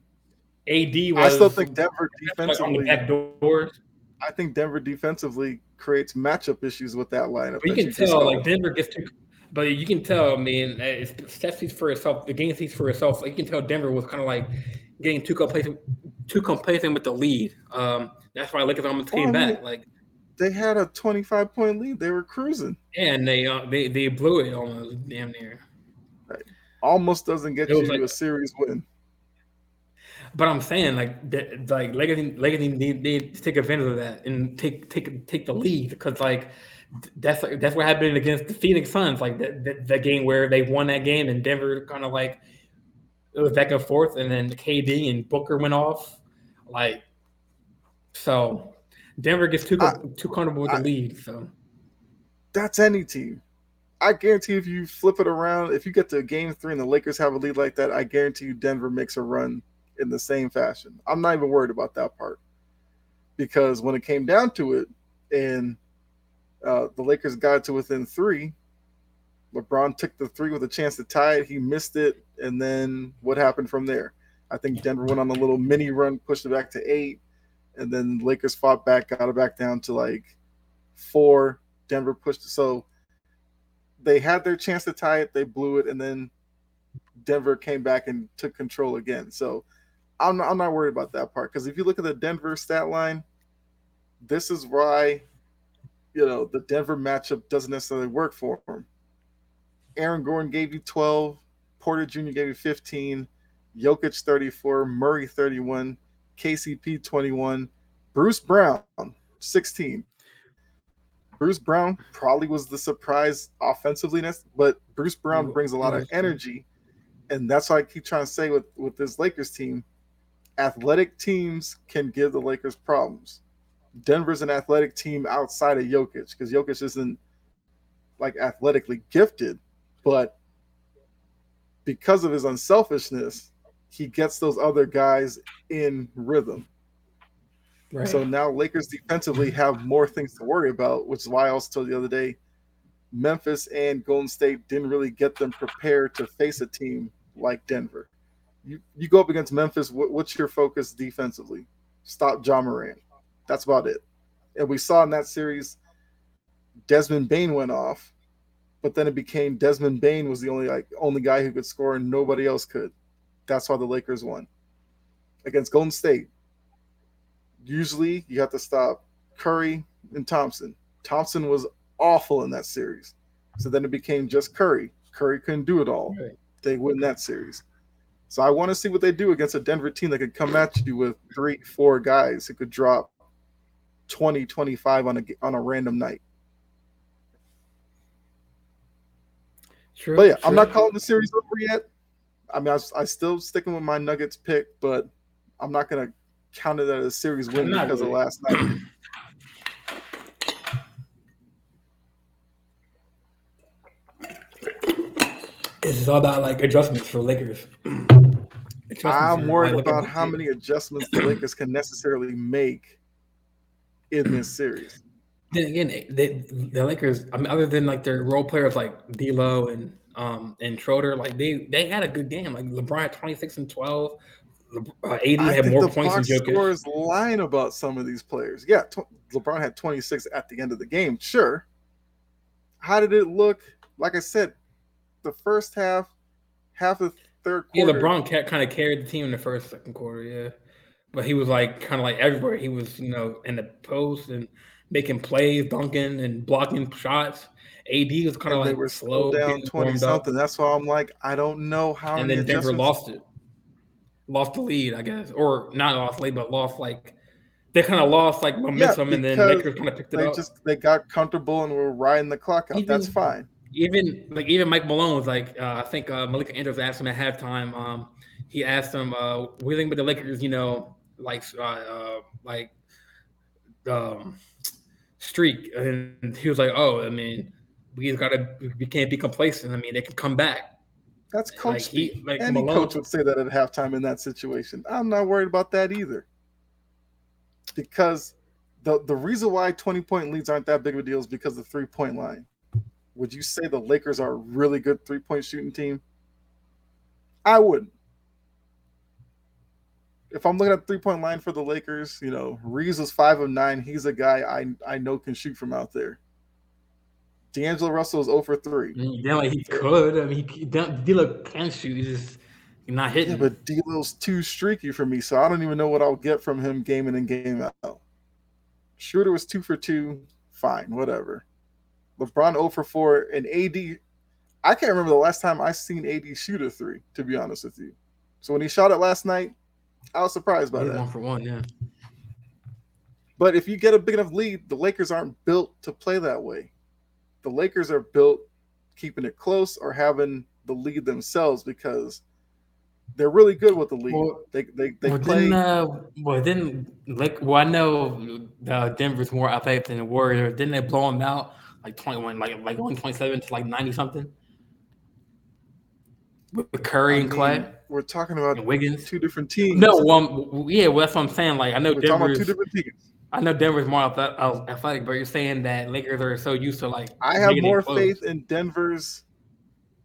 AD I was still think Denver like on the defensively. back doors. I think Denver defensively creates matchup issues with that lineup. But you can just tell, like Denver gets too. But you can tell. I mean, uh, it's stats speaks for itself. The game sees for itself. Like you can tell, Denver was kind of like getting too complacent, too complacent with the lead. Um, that's why Lakers almost came Well, I mean- back. Like, they had a 25 point lead. They were cruising. and they uh, they they blew it almost damn near. Almost doesn't get It you like- a series win. But I'm saying like that, like Lakers, Lakers need, need to take advantage of that and take take take the lead because like that's that's what happened against the Phoenix Suns, like that that, that game where they won that game and Denver kind of like it was back and forth, and then KD and Booker went off, like so. Denver gets too I- too comfortable with the lead, so That's any team. I guarantee if you flip it around, if you get to game three and the Lakers have a lead like that, I guarantee you Denver makes a run in the same fashion. I'm not even worried about that part because when it came down to it and uh, the Lakers got to within three, LeBron took the three with a chance to tie it. He missed it. And then what happened from there? I think Denver went on a little mini run, pushed it back to eight. And then Lakers fought back, got it back down to like four. Denver pushed. So they had their chance to tie it. They blew it. And then Denver came back and took control again. So I'm not, I'm not worried about that part because if you look at the Denver stat line, this is why you know the Denver matchup doesn't necessarily work for him. Aaron Gordon gave you 12, Porter Jr. gave you 15, Jokic 34, Murray 31, KCP 21, Bruce Brown 16. Bruce Brown probably was the surprise offensively, but Bruce Brown brings a lot of energy, and that's why I keep trying to say with with this Lakers team, athletic teams can give the Lakers problems. Denver's an athletic team outside of Jokic because Jokic isn't like athletically gifted, but because of his unselfishness, he gets those other guys in rhythm. right. So now Lakers defensively have more things to worry about, which is why I also told you the other day, Memphis and Golden State didn't really get them prepared to face a team like Denver. You you go up against Memphis, what, what's your focus defensively? Stop Ja Morant. That's about it. And we saw in that series, Desmond Bane went off, but then it became Desmond Bane was the only like only guy who could score and nobody else could. That's why the Lakers won against Golden State usually you have to stop Curry and Thompson. Thompson was awful in that series. So then it became just Curry. Curry couldn't do it all. They win that series. So I want to see what they do against a Denver team that could come at you with three, four guys who could drop 20, 25 on a on a random night. True, But yeah, I'm not calling the series over yet. I mean, I, I still sticking with my Nuggets pick, but I'm not gonna count it as a series win because of last night. This is all about like adjustments for Lakers. Adjustments I'm worried about how many adjustments the Lakers can necessarily make in this series. Then again, they, the Lakers. I mean, other than like their role players like D'Lo and um and Schroeder, like they they had a good game. Like LeBron 26 and 12. Le- Uh, AD I had more the points than box Jokic. scores lying about some of these players. Yeah, tw- LeBron had 26 at the end of the game. Sure. How did it look? Like I said, the first half, half of the third Yeah. LeBron kind of carried the team in the first, second quarter. Yeah, but he was like kind of like everywhere. He was, you know, in the post and making plays, dunking and blocking shots. AD was kind of and they like were slow, down 20 warmed up. something. That's why I'm like, I don't know how and then Denver lost it, lost the lead, I guess, or not lost lead, but lost like they kind of lost like momentum, and then Lakers kind of picked it They up. just they got comfortable and were riding the clock out. That's fine. even like even Mike Malone was like, uh, I think uh, Malika Andrews asked him at halftime. Um, he asked him, uh, "What do you think about the Lakers? You know, like uh, uh, like um, streak?" And he was like, "Oh, I mean, we gotta we can't be complacent. I mean, they can come back." That's coach Like he like Any Malone. coach would say that at halftime in that situation. I'm not worried about that either. Because the the reason why 20 point leads aren't that big of a deal is because of the three point line. Would you say the Lakers are a really good three point shooting team? I wouldn't. If I'm looking at three point line for the Lakers, you know, Reeves was five of nine. He's a guy I I know can shoot from out there. D'Angelo Russell is 0 for 3. Yeah, like he could. I mean, he D'Lo can shoot. He's just not hitting. Yeah, but D'Lo's too streaky for me, so I don't even know what I'll get from him game in and game out. Schroeder was two for two, fine, whatever. LeBron 0 for 4, and AD. I can't remember the last time I seen AD shoot a three, to be honest with you. So when he shot it last night, I was surprised by He's that. one for one. Yeah. But if you get a big enough lead, the Lakers aren't built to play that way. The Lakers are built keeping it close or having the lead themselves because they're really good with the lead. Well- they they, they well, play. then, uh, well, then, like, well, I know uh, Denver's more athletic than the Warriors. Didn't they blow them out like twenty-one, like like one twenty-seven to like ninety something with Curry I and Clay mean, We're talking about Wiggins? two different teams. No, well, yeah, well, that's what I'm saying. Like, I know we're talking about Denver's, two different teams. I know Denver's more athletic, but you're saying that Lakers are so used to like. I have more faith in Denver's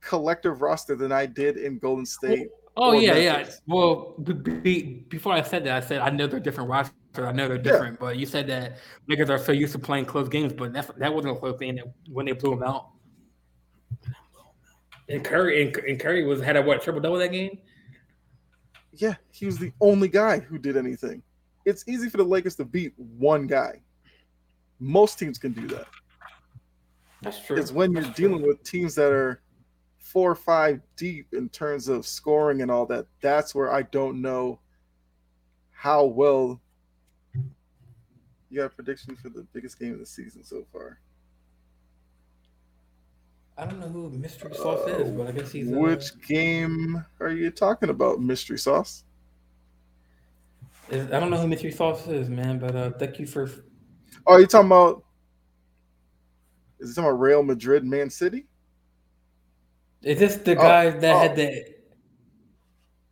collective roster than I did in Golden State. Oh yeah, yeah. Well, b- b- before I said that, I said I know they're different rosters. I know they're Yeah. different, but you said that Lakers are so used to playing close games, but that's, that wasn't a close game that, when they blew them out. And Curry and, and Curry was had a what triple double that game. Yeah, he was the only guy who did anything. It's easy for the Lakers to beat one guy. Most teams can do that. That's true. It's when you're dealing with teams that are four or five deep in terms of scoring and all that. That's where I don't know how well. You got a prediction for the biggest game of the season so far? I don't know who Mystery Sauce is, but I guess he's uh, Which game are you talking about, Mystery Sauce? I don't know who Mystery Sauce is, man. But uh, thank you for. Oh, you talking about? Is it talking about Real Madrid, Man City? Is this the Oh, guy that oh. had the?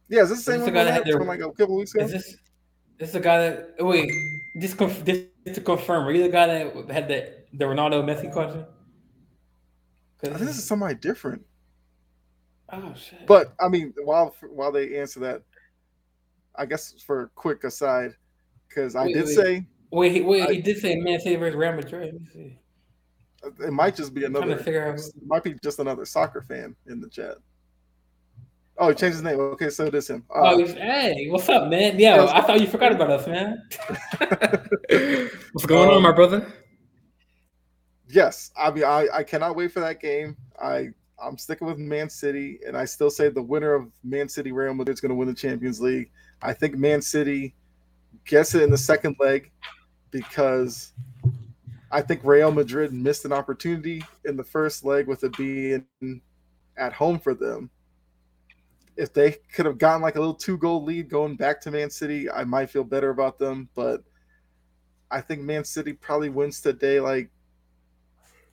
Yeah, is this the Is same this the one guy that had the- from like a couple weeks ago? Is this? This the guy that? Wait, this, conf, this to confirm. Are you the guy that had the the Ronaldo Messi question? 'Cause I think this is somebody different. Oh shit! But I mean, while while they answer that, I guess for a quick aside, because I Wait, did wait. say wait, he, wait, I- he did say Man City versus Real Madrid. Let me see. it might just be I'm trying another. to figure out. It might be just another soccer fan in the chat. Oh, he changed his name. Okay, so it is him. Oh, Uh, he's, hey, what's up, man? Yeah, Yes. I thought you forgot about us, man. what's going on, my brother? yes, I mean I, I cannot wait for that game. I I'm sticking with Man City, and I still say the winner of Man City Real Madrid is going to win the Champions League. I think Man City gets it in the second leg because I think Real Madrid missed an opportunity in the first leg with it being at home for them. If they could have gotten like a little two goal lead going back to Man City, I might feel better about them. But I think Man City probably wins today like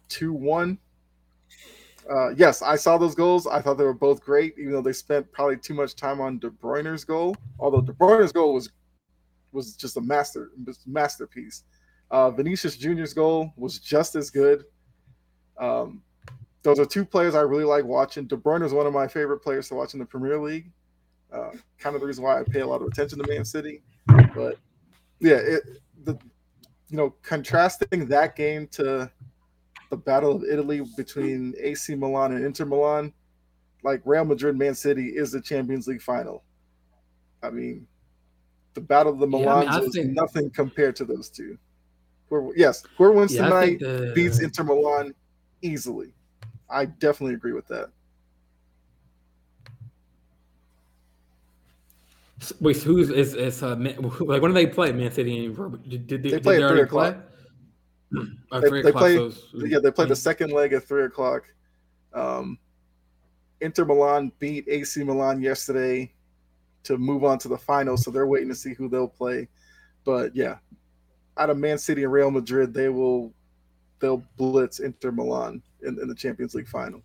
2 1. Uh, yes, I saw those goals. I thought they were both great, even though they spent probably too much time on De Bruyne's goal. Although De Bruyne's goal was was just a master masterpiece. Uh, Vinicius Junior's goal was just as good. Um, those are two players I really like watching. De Bruyne is one of my favorite players to watch in the Premier League. Uh, kind of the reason why I pay a lot of attention to Man City. But yeah, it, the you know contrasting that game to the Battle of Italy between AC Milan and Inter Milan, like Real Madrid, Man City is the Champions League final. I mean, the Battle of the Milan yeah, I mean, is think... nothing compared to those two. Whoever, yes, whoever wins yeah, tonight the... beats Inter Milan easily. I definitely agree with that. Wait, who's is is uh, like when do they play Man City? And did, did, they did play they o'clock? They, they play, so yeah, they play the second leg at three o'clock. Um, Inter Milan beat AC Milan yesterday to move on to the final, so they're waiting to see who they'll play. But yeah, out of Man City and Real Madrid, they will they'll blitz Inter Milan in, in the Champions League final.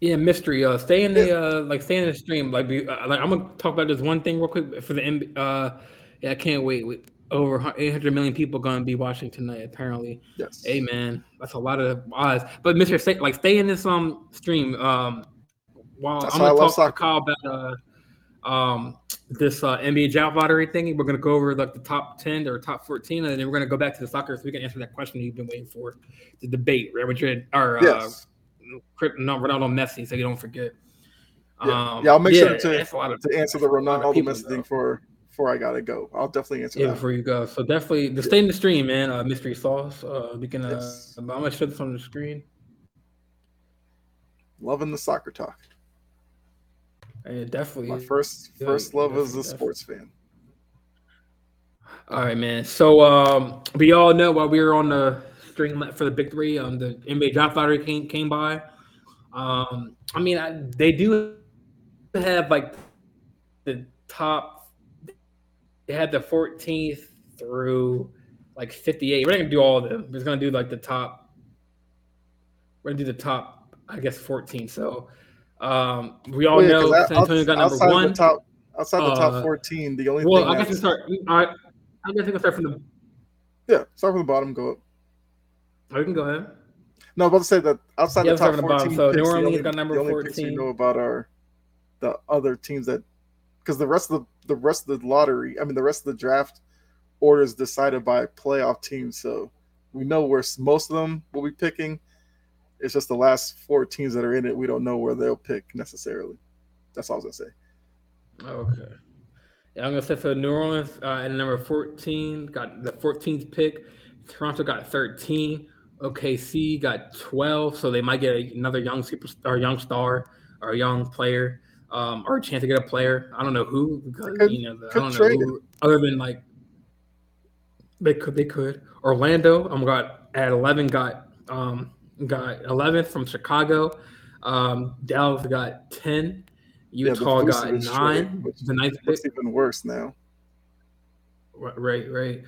Yeah, mystery. Uh, stay in the uh, like stay in the stream. Like, be, uh, like I'm gonna talk about this one thing real quick for the uh, yeah, I can't wait. We, over 800 million people gonna be watching tonight. Apparently, yes. Hey man, that's a lot of eyes. But Mister, stay, like stay in this um stream. Um, while that's I'm gonna talk to Kyle about uh um, this uh, NBA draft lottery thing. We're gonna go over like the top ten or top fourteen, and then we're gonna go back to the soccer so we can answer that question you've been waiting for, the debate, Real Madrid or uh, yes. uh, no Ronaldo Messi, so you don't forget. Yeah, um, yeah I'll make yeah, sure to, of, to answer the Ronaldo Messi thing for before I gotta go. I'll definitely answer yeah, that. before you go. So definitely the stay in the stream, man. Uh, mystery sauce. Uh, we can. Uh, yes. I'm gonna show this on the screen. Loving the soccer talk. Yeah, definitely. My first yeah, first love as a sports fan. All right, man. So um, we all know while we were on the string for the big three, um, the NBA draft lottery came came by. Um, I mean, I, they do have like the top. They had the 14th through like 58. We're not gonna do all of them. We're just gonna do like the top. We're gonna do the top, I guess, 14. So um, we all yeah, know San Antonio got number one. The top, outside the top uh, 14, the only well, I guess we start. I, I guess we can start from the. Yeah, start from the bottom. Go up. Oh, you can go ahead. No, I'm about to say that outside yeah, the top the 14, bottom, so New Orleans got number 14. We know about our the other teams that because the rest of the the rest of the lottery, I mean the rest of the draft order is decided by playoff teams, so we know where most of them will be picking. It's just the last four teams that are in it. We don't know where they'll pick necessarily. That's all I was gonna say. Okay. Yeah, I'm gonna say for New Orleans uh, at number 14, got the 14th pick. Toronto got 13. OKC got 12, so they might get another young superstar, young star, or a young player, um, or a chance to get a player. I don't know who because could, you know the, I don't know who, other than like they could they could. Orlando, I'm um, got at 11 got um got 11th from Chicago. Um, Dallas got 10. Utah yeah, got nine. Which is the ninth pick. even worse now. Right, right.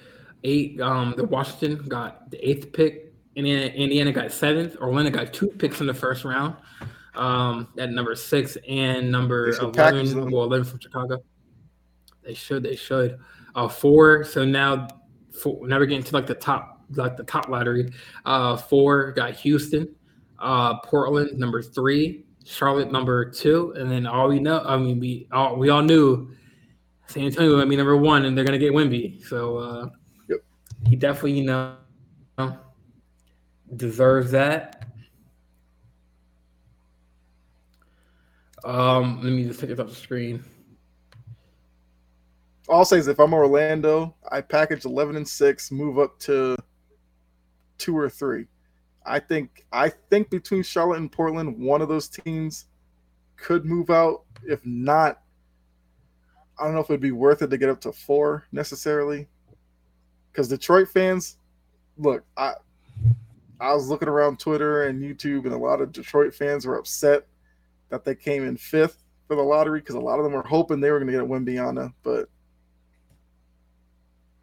Eight. Um, the Washington got the eighth pick. Indiana, Indiana got seventh. Orlando got two picks in the first round. Um, at number six and number eleven. Well, eleven from Chicago. They should. They should. Uh, four. So now, four, now we're getting to like the top like the top lottery. Uh, four got Houston, uh, Portland number three, Charlotte number two, and then all we know, I mean, we all we all knew San Antonio would be number one, and they're gonna get Wemby. So uh, yep. he definitely, you know, deserves that. Um, let me just take it off the screen. All I'll say is if I'm Orlando, I package 11 and six, move up to two or three. I think I think between Charlotte and Portland, one of those teams could move out. If not, I don't know if it'd be worth it to get up to four necessarily. Because Detroit fans, look, I I was looking around Twitter and YouTube, and a lot of Detroit fans were upset that they came in fifth for the lottery because a lot of them were hoping they were going to get a Wembanyama. But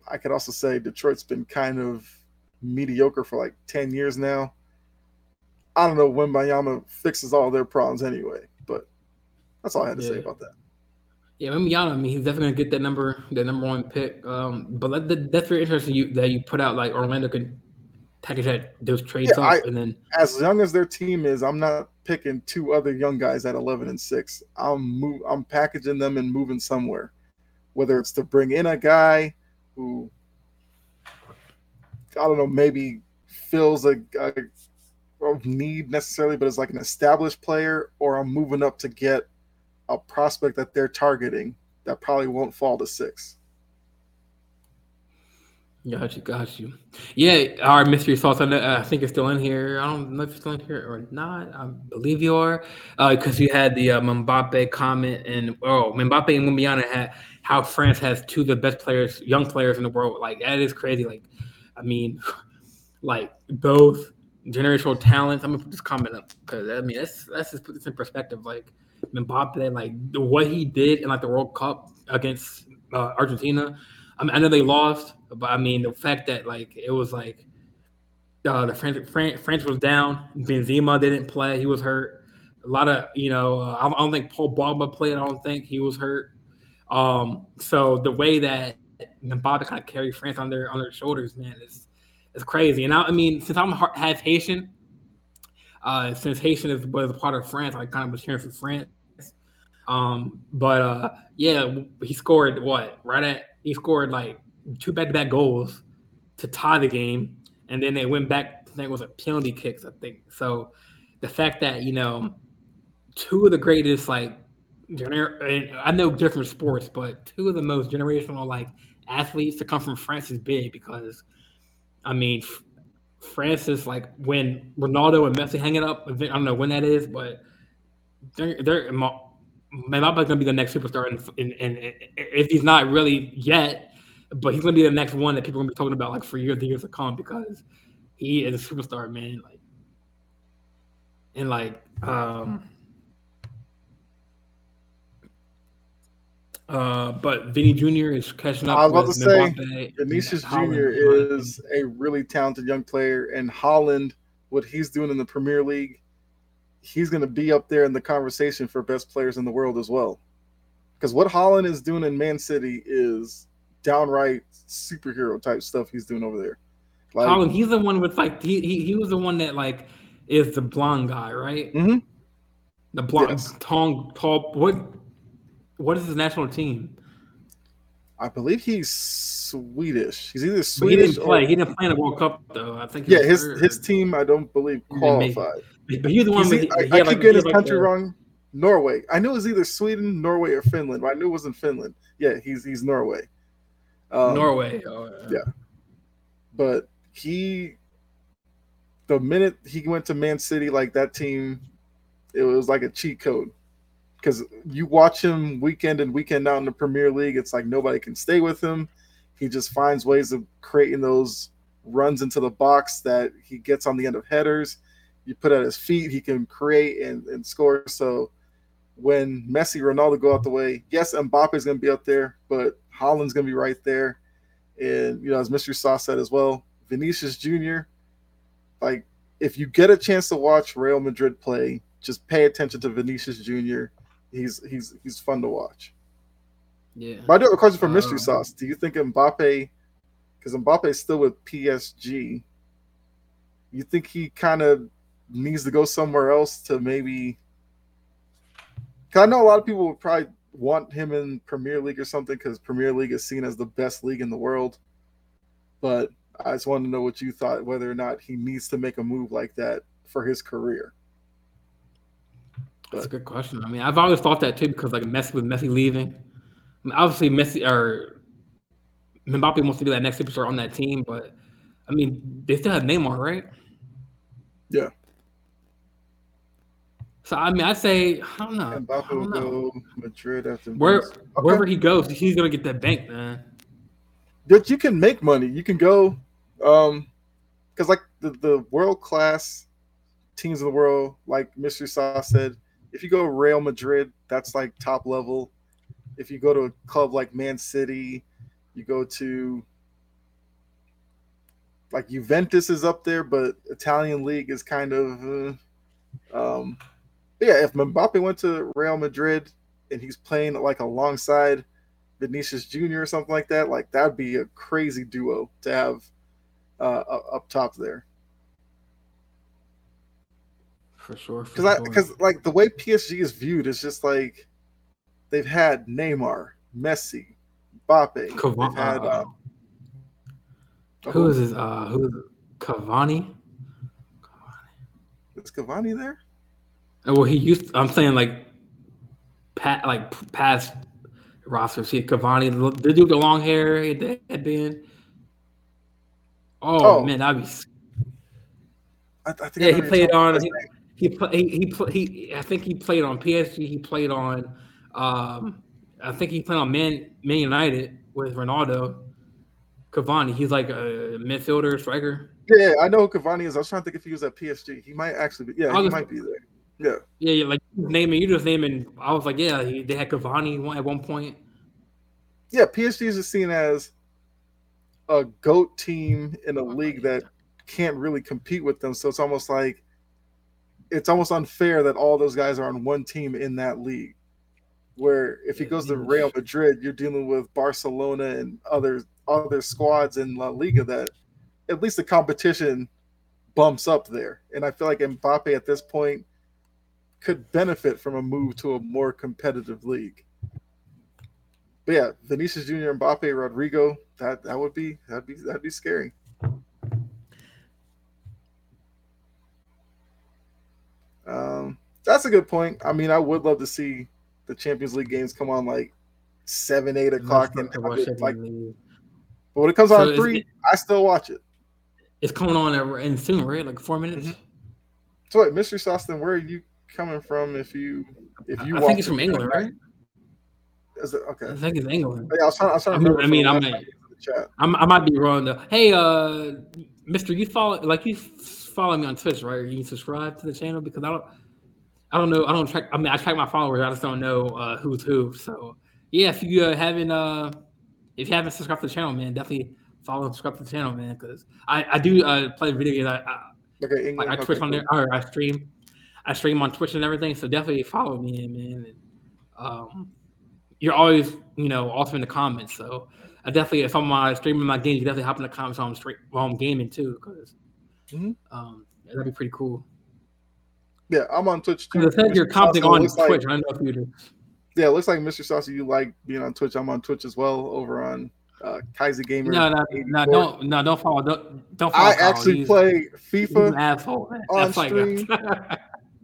I could also say Detroit's been kind of mediocre for like 10 years now. I don't know when Wembanyama fixes all their problems anyway, but that's all I had to yeah. say about that. Yeah, Wembanyama, I mean, he's definitely gonna get that number, that number one pick. Um, but that, that's very interesting. You that you put out like Orlando could package that those trades yeah, up, I, and then as young as their team is, I'm not picking two other young guys at 11 and six. I'm move, I'm packaging them and moving somewhere, whether it's to bring in a guy who I don't know, maybe fills a, a, a need necessarily, but is like an established player, or I'm moving up to get a prospect that they're targeting that probably won't fall to six. Got you, got you. Yeah, our mystery sauce. I, I think it's still in here. I don't know if it's still in here or not. I believe you are, because uh, you had the uh, Mbappe comment, and oh, Mbappe and Wembanyama had how France has two of the best players, young players in the world. Like that is crazy. Like I mean, like both generational talents. I'm gonna put this comment up because I mean let's let's just put this in perspective. Like Mbappe, like what he did in like the World Cup against uh, Argentina. I mean, I know they lost, but I mean the fact that like it was like uh, the French, France, France was down. Benzema didn't play; he was hurt. A lot of you know, uh, I don't think Paul Pogba played. I don't think he was hurt. Um, so the way that Bob kind of carried France on their on their shoulders, man, it's it's crazy. And I, I mean, since I'm half Haitian, uh, since Haitian is was a part of France, I kind of was cheering for France. Um, but uh, yeah, he scored what right at he scored like two back to back goals to tie the game, and then they went back. I think it was a penalty kicks. I think so. The fact that you know two of the greatest like gener- I know different sports, but two of the most generational like athletes to come from France is big because, I mean, France is like when Ronaldo and Messi hanging up. I don't know when that is, but they're they're Mbappe's gonna be the next superstar, and, and if he's not really yet, but he's gonna be the next one that people are gonna be talking about like for years and years to come because he is a superstar, man. Like, and like, um, Uh, but Vinny Jr. is catching up. I was about to say, Vinicius Jr. is a really talented young player, and Haaland, what he's doing in the Premier League, he's going to be up there in the conversation for best players in the world as well. Because what Haaland is doing in Man City is downright superhero type stuff he's doing over there. Like, Haaland, he's the one with like he, he he was the one that like is the blonde guy, right? Mm-hmm. The blonde, yes. tall, tall. What what is his national team? I believe he's Swedish. He's either Swedish. he didn't play. Or... He didn't play in the World Cup though. I think. Yeah, his his team. I don't believe qualified. But he's the one. He's, I, I keep like, getting his like country wrong. Norway. I knew it was either Sweden, Norway, or Finland. But I knew it wasn't Finland. Yeah, he's he's Norway. Um, Norway. Oh, yeah. yeah. But he, the minute he went to Man City, like that team, it was like a cheat code because you watch him weekend and weekend out in the Premier League, it's like nobody can stay with him. He just finds ways of creating those runs into the box that he gets on the end of headers. You put at his feet, he can create and, and score. So when Messi, Ronaldo go out the way, yes, Mbappe is going to be up there, but Haaland's going to be right there. And, you know, as Mr. Sauce said as well, Vinicius Jr., like, if you get a chance to watch Real Madrid play, just pay attention to Vinicius Jr he's he's he's fun to watch. Yeah. But I do have a question for Mystery um, Sauce. Do you think Mbappe, because Mbappe is still with PSG, you think he kind of needs to go somewhere else to maybe? Because I know a lot of people would probably want him in Premier League or something because Premier League is seen as the best league in the world. But I just wanted to know what you thought, whether or not he needs to make a move like that for his career. That's a good question. I mean, I've always thought that too because like Messi with Messi leaving. I mean, obviously Messi or Mbappe wants to be that next superstar on that team, but I mean, they still have Neymar, right? Yeah. So I mean, I say I don't know. Will go Madrid after Where. Okay. wherever he goes, he's gonna get that bank, man. But you can make money. You can go, um, because like the, the world class teams in the world, like Mr. Saw said, if you go Real Madrid, that's like top level. If you go to a club like Man City, you go to like Juventus is up there, but Italian league is kind of, uh, um, yeah. If Mbappe went to Real Madrid and he's playing like alongside Vinicius Jr. or something like that, like that'd be a crazy duo to have uh, up top there. For sure. Because because like the way PSG is viewed is just like they've had Neymar, Messi, Mbappe, they've had uh, uh, who is this? Uh, who is it? Cavani? is Cavani there? Well, he used. I'm saying like, pat like past roster. See Cavani, the dude with the long hair, had the headband. Oh, Oh. man, that'd be. I, I think Yeah, I he played on. He, he he he, he I think he played on PSG. He played on. Um, I think he played on Man Man United with Ronaldo. Cavani, he's like a midfielder, striker. Yeah, I know who Cavani is. I was trying to think if he was at PSG. He might actually be. Yeah, I he was- might be there. Yeah, Yeah, yeah, like naming you just naming. I was like, yeah, they had Cavani at one point. yeah. PSG is seen as a goat team in a league that can't really compete with them. So it's almost like it's almost unfair that all those guys are on one team in that league. Where if he goes to. Real Madrid, you're dealing with Barcelona and other other squads in La Liga that at least the competition bumps up there. And I feel like Mbappe at this point could benefit from a move to a more competitive league. But yeah, Vinicius Jr., Mbappe, Rodrygo, that that would be that'd be that'd be scary. Um, that's a good point. I mean, I would love to see the Champions League games come on like seven, eight o'clock, and have it, like. But when it comes So on is three, it- I still watch it. It's coming on in- in soon, right? Like four minutes. Mhm. So wait, Mystery Sostin, where are you coming from? If you if you I think it's from England, right? Is it okay? I think it's England. Yeah, I was trying, I was trying I mean, I mean, I'm the a- last time in the chat. I'm, I might be wrong though. Hey, uh, Mister, you follow like you follow me on Twitch, right? You subscribe to the channel because I don't, I don't know, I don't track. I mean, I track my followers. I just don't know uh, who's who. So yeah, if you uh, haven't, uh, if you haven't subscribed to the channel, man, definitely follow and subscribe to the channel, man. Because I, I do uh, play video games. I, I, Okay, England. like I okay, Twitch on cool. there, or I stream, I stream on Twitch and everything. So definitely follow me, man. And, um, you're always, you know, also in the comments. So I definitely, if I'm uh, streaming my games, you definitely hop in the comments while I'm straight while I'm gaming too, because Mhm. um, that'd be pretty cool. Yeah, I'm on Twitch too. Because it said you're commenting on like- Twitch. I don't know if you do. yeah, it looks like Mr. Saucy, you like being on Twitch. I'm on Twitch as well over on uh, Kaiser Gamer. No, no, no, 84. don't, no, don't follow, don't, don't follow. I actually He's- play he's an FIFA. asshole. man. on That's like stream.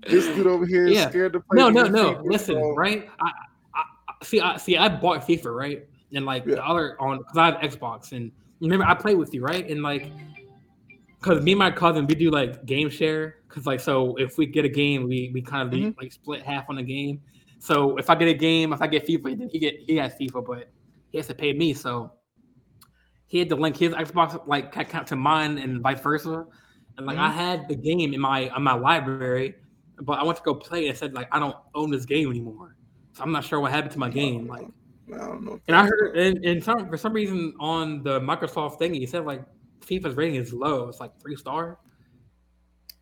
This dude over here Yeah. scared to play. no, no, no. FIFA, Listen, so- right? I, I, I see. I see. I bought FIFA, right? And like Yeah. the other on because I have Xbox, and remember I play with you, right? And like, because me and my cousin we do like game share, because like so if we get a game, we we kind of Mhm. like split half on the game. So if I get a game, if I get FIFA, then he get he has FIFA, but he has to pay me. So he had to link his Xbox like account to mine and vice versa. And like I Mhm. had the game in my in my library, but I went to go play and it said like I don't own this game anymore. So I'm not sure what happened to my game. Like I don't know. and I heard and, and some for some reason on the Microsoft thingy, it said like FIFA's rating is low. It's like three star.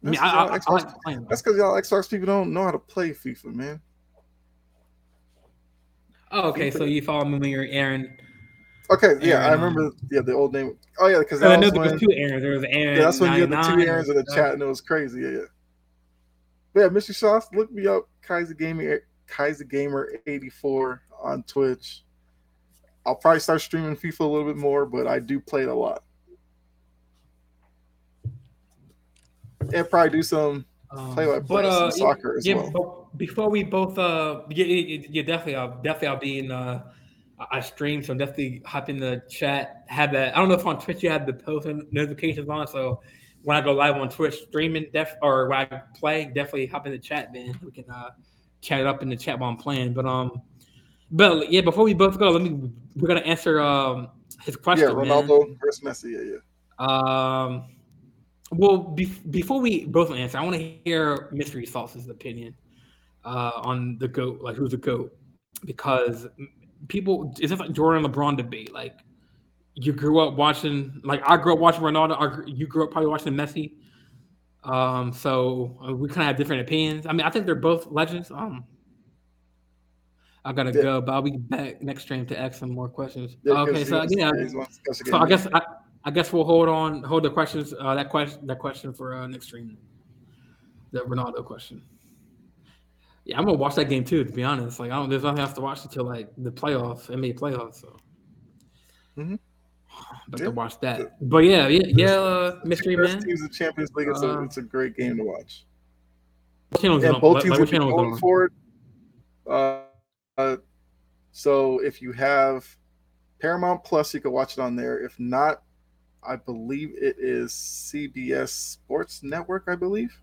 I mean, That's I, I, I, I Xbox- like playing. That's because y'all Xbox people don't know how to play FIFA, man. Oh, okay. So you follow me when you're Aaron. Okay, yeah, I remember. Yeah, the old name. Oh yeah, because I that know was there was two Aaron. There was Aaron. Yeah, that's when you had the two Aaron's in the chat, and it was crazy. Yeah, yeah. Yeah, Mr. Sauce, look me up, Kaiser Gamer, Kaiser Gamer eighty four on Twitch. I'll probably start streaming FIFA a little bit more, but I do play it a lot. And probably do some Um, play play but uh, soccer as yeah, well. before we both uh, yeah, yeah, yeah, definitely, I'll definitely I'll be in uh, I stream, so definitely hop in the chat. Have that. I don't know if on Twitch you have the post notifications on, so when I go live on Twitch streaming, def or when I play, definitely hop in the chat, man. We can uh, chat it up in the chat while I'm playing. But um, but yeah, before we both go, let me we're gonna answer um his question. Yeah, Ronaldo man. versus Messi. Yeah, yeah. Um, well, be- before we both answer, I want to hear Mystery Sauce's opinion uh, on the goat, like who's the goat, because people it's just like Jordan LeBron debate. Like you grew up watching, like I grew up watching Ronaldo. you grew up probably watching Messi. Um, so uh, we kind of have different opinions. I mean, I think they're both legends. Um, I gotta yeah. go, but I'll be back next stream to ask some more questions. Yeah, okay, so yeah, so I guess I, I, guess we'll hold on, hold the questions. Uh, that question, that question for uh, next stream. The Ronaldo question. Yeah, I'm gonna watch that game too. To be honest, like I don't, there's nothing else to watch until like the playoffs, NBA playoffs. So, mm-hmm. Yeah. to watch that. But yeah, yeah, yeah. Uh, mystery man. Teams of Champions League. It's, uh, a, it's a great game to watch. Yeah, both teams like, are going forward. Uh, uh, so if you have Paramount Plus, you can watch it on there. If not, I believe it is CBS Sports Network. I believe.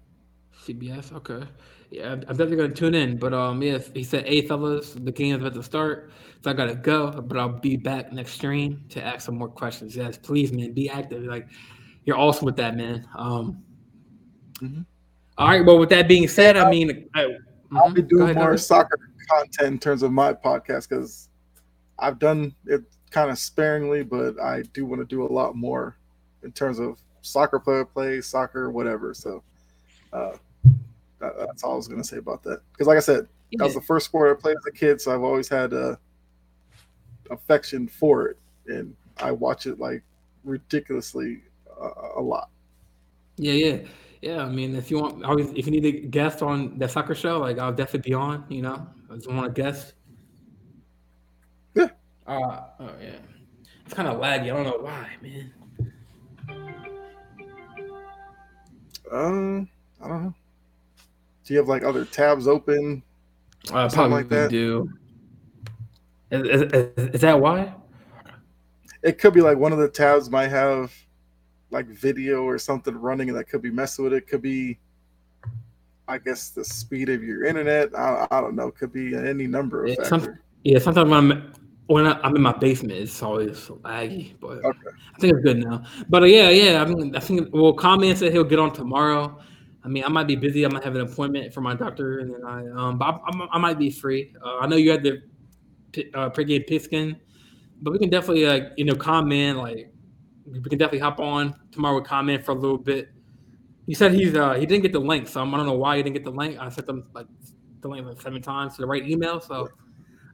CBS. Okay. Yeah, I'm definitely gonna tune in. But um, yeah, he said, "Hey, fellas, the game is about to start, so I gotta go. But I'll be back next stream to ask some more questions. Yes, please, man, be active. Like, you're awesome with that, man. Um, mm-hmm. all right. Well, with that being said, I mean, I, will be mm-hmm. doing ahead, more soccer content in terms of my podcast because I've done it kind of sparingly, but I do want to do a lot more in terms of soccer player play, soccer, whatever. So. Uh, that, that's all I was gonna say about that. Because like I said, that was the first sport I played as a kid, so I've always had a affection for it, and I watch it like ridiculously uh, a lot. Yeah, yeah, yeah. I mean, if you want, if you need a guest on the soccer show, like I'll definitely be on. You know, I just want a guest. Yeah. Uh, oh yeah. It's kind of laggy. I don't know why, man. Um, I don't know. Do you have like other tabs open? Uh, probably like that? do. Is, is, is, that why? It could be like one of the tabs might have like video or something running, and that could be messing with it. Could be, I guess, the speed of your internet. I, I don't know. Could be any number of factors. Some, yeah, sometimes when I'm when I'm in my basement, it's always laggy, but okay. I think it's good now. But uh, yeah, yeah, I mean, I think well, comment that he'll get on tomorrow. I mean, I might be busy. I might have an appointment for my doctor, and then I, um, but I, I, I might be free. Uh, I know you had the uh, pregame pigskin, but we can definitely, like, you know, comment. Like, we can definitely hop on tomorrow with comment for a little bit. He said he's uh he didn't get the link, so I don't know why he didn't get the link. I sent them like the link like seven times to the right email. So,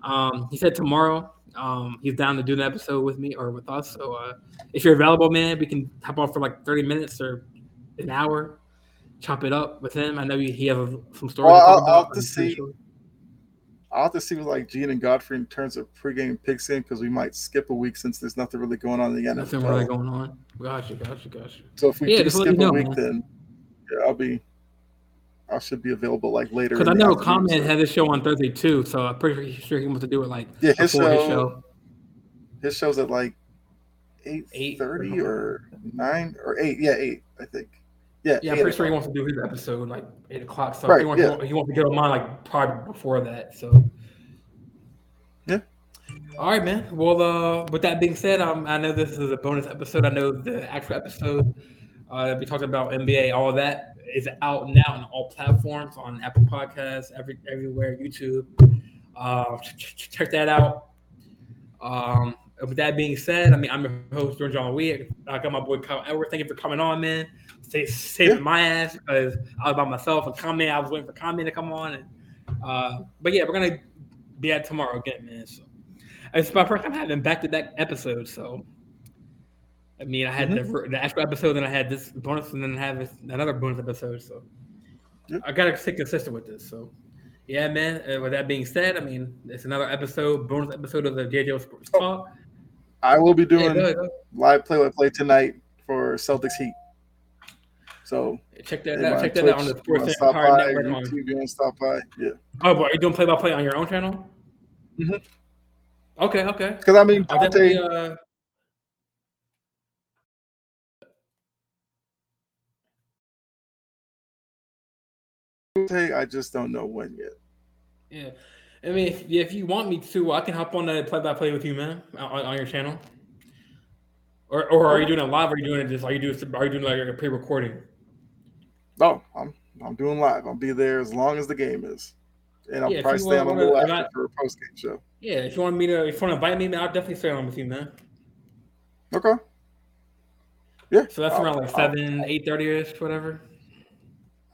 um, he said tomorrow, um, he's down to do an episode with me or with us. So, uh, if you're available, man, we can hop on for like thirty minutes or an hour chop it up with him? I know he has some stories. Well, I'll, I'll, have to see. Sure. I'll have to see with like Gene and Godfrey in terms of pregame picks in because we might skip a week since there's nothing really going on in the NFL. Nothing really going on. Gotcha, gotcha, gotcha. So if we yeah, skip a know, week, man. then yeah, I'll be. I should be available like later. Because I know Comment so. had his show on Thursday too, so I'm pretty sure he wants to do it like yeah, his show, his show. His show's at like eight thirty or nine or eight. Yeah, eight. I think. Yeah, yeah. I'm pretty sure he wants to do his episode like eight o'clock. So right, he, wants, yeah. he wants to get on mine like probably before that. So yeah. All right, man. Well, uh, with that being said, um, I know this is a bonus episode. I know the actual episode uh, we talking about NBA, all of that is out now on all platforms on Apple Podcasts, every everywhere, YouTube. Uh, check that out. Um, with that being said, I mean, I'm your host, Jordan John Lee. I got my boy Kyle Edward. Thank you for coming on, man saving yeah. my ass because I was by myself. And comment, I was waiting for comment to come on. And uh, but yeah, we're gonna be at tomorrow again, man. So it's my first time having back to back episodes. So I mean, I had mm-hmm. the, the, actual episode, and I had this bonus, and then I have another bonus episode. So yep. I gotta stay consistent with this. So yeah, man. Uh, with that being said, I mean, it's another episode, bonus episode of the JJ Sports oh, Talk. I will be doing yeah, live play by play tonight for Celtics Heat. So check that out. Check that out on the Sports Empire by, Network. YouTube, you stop by. Yeah. Oh, boy, are you doing play by play on your own channel? Mm-hmm. Okay, okay. Because I mean, Dante, uh, I just don't know when yet. yeah. I mean, if, if you want me to, I can hop on the play-by-play with you, man, on, on your channel. Or, or are you doing it live? Or are you doing it just? Are you doing? Are you doing like a pre-recording? No, I'm I'm doing live. I'll be there as long as the game is, and I'll Yeah, probably stay on little after I- for a post game show. Yeah. If you want me to, if you want to invite me, man, I'll definitely stay on with you, man. Okay. Yeah. So that's I'll- around like I'll- seven, eight thirty ish, whatever.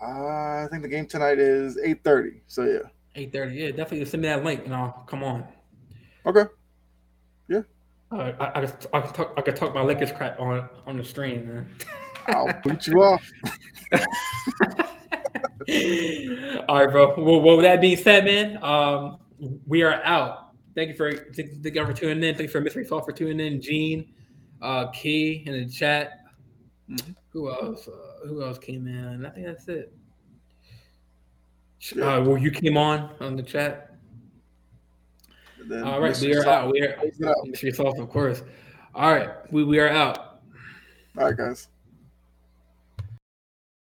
Uh, I think the game tonight is eight thirty. So yeah. Eight thirty. Yeah, definitely send me that link and I'll come on. Okay. Uh, I, I, could, I could talk. I can talk my Lakers crap on on the stream, man. I'll boot you off. All right, bro. Well, well, with that being said, man, um, we are out. Thank you for thank thank you for tuning in. Thank you for Mystery Soft for tuning in. Gene, uh, Key in the chat. Mhm. Who else? Uh, who else came in? I think that's it. Yeah. Uh, well, you came on on the chat. All right, Mr. we are out. We are out. Soft, of course. All right, we, we are out. All right, guys.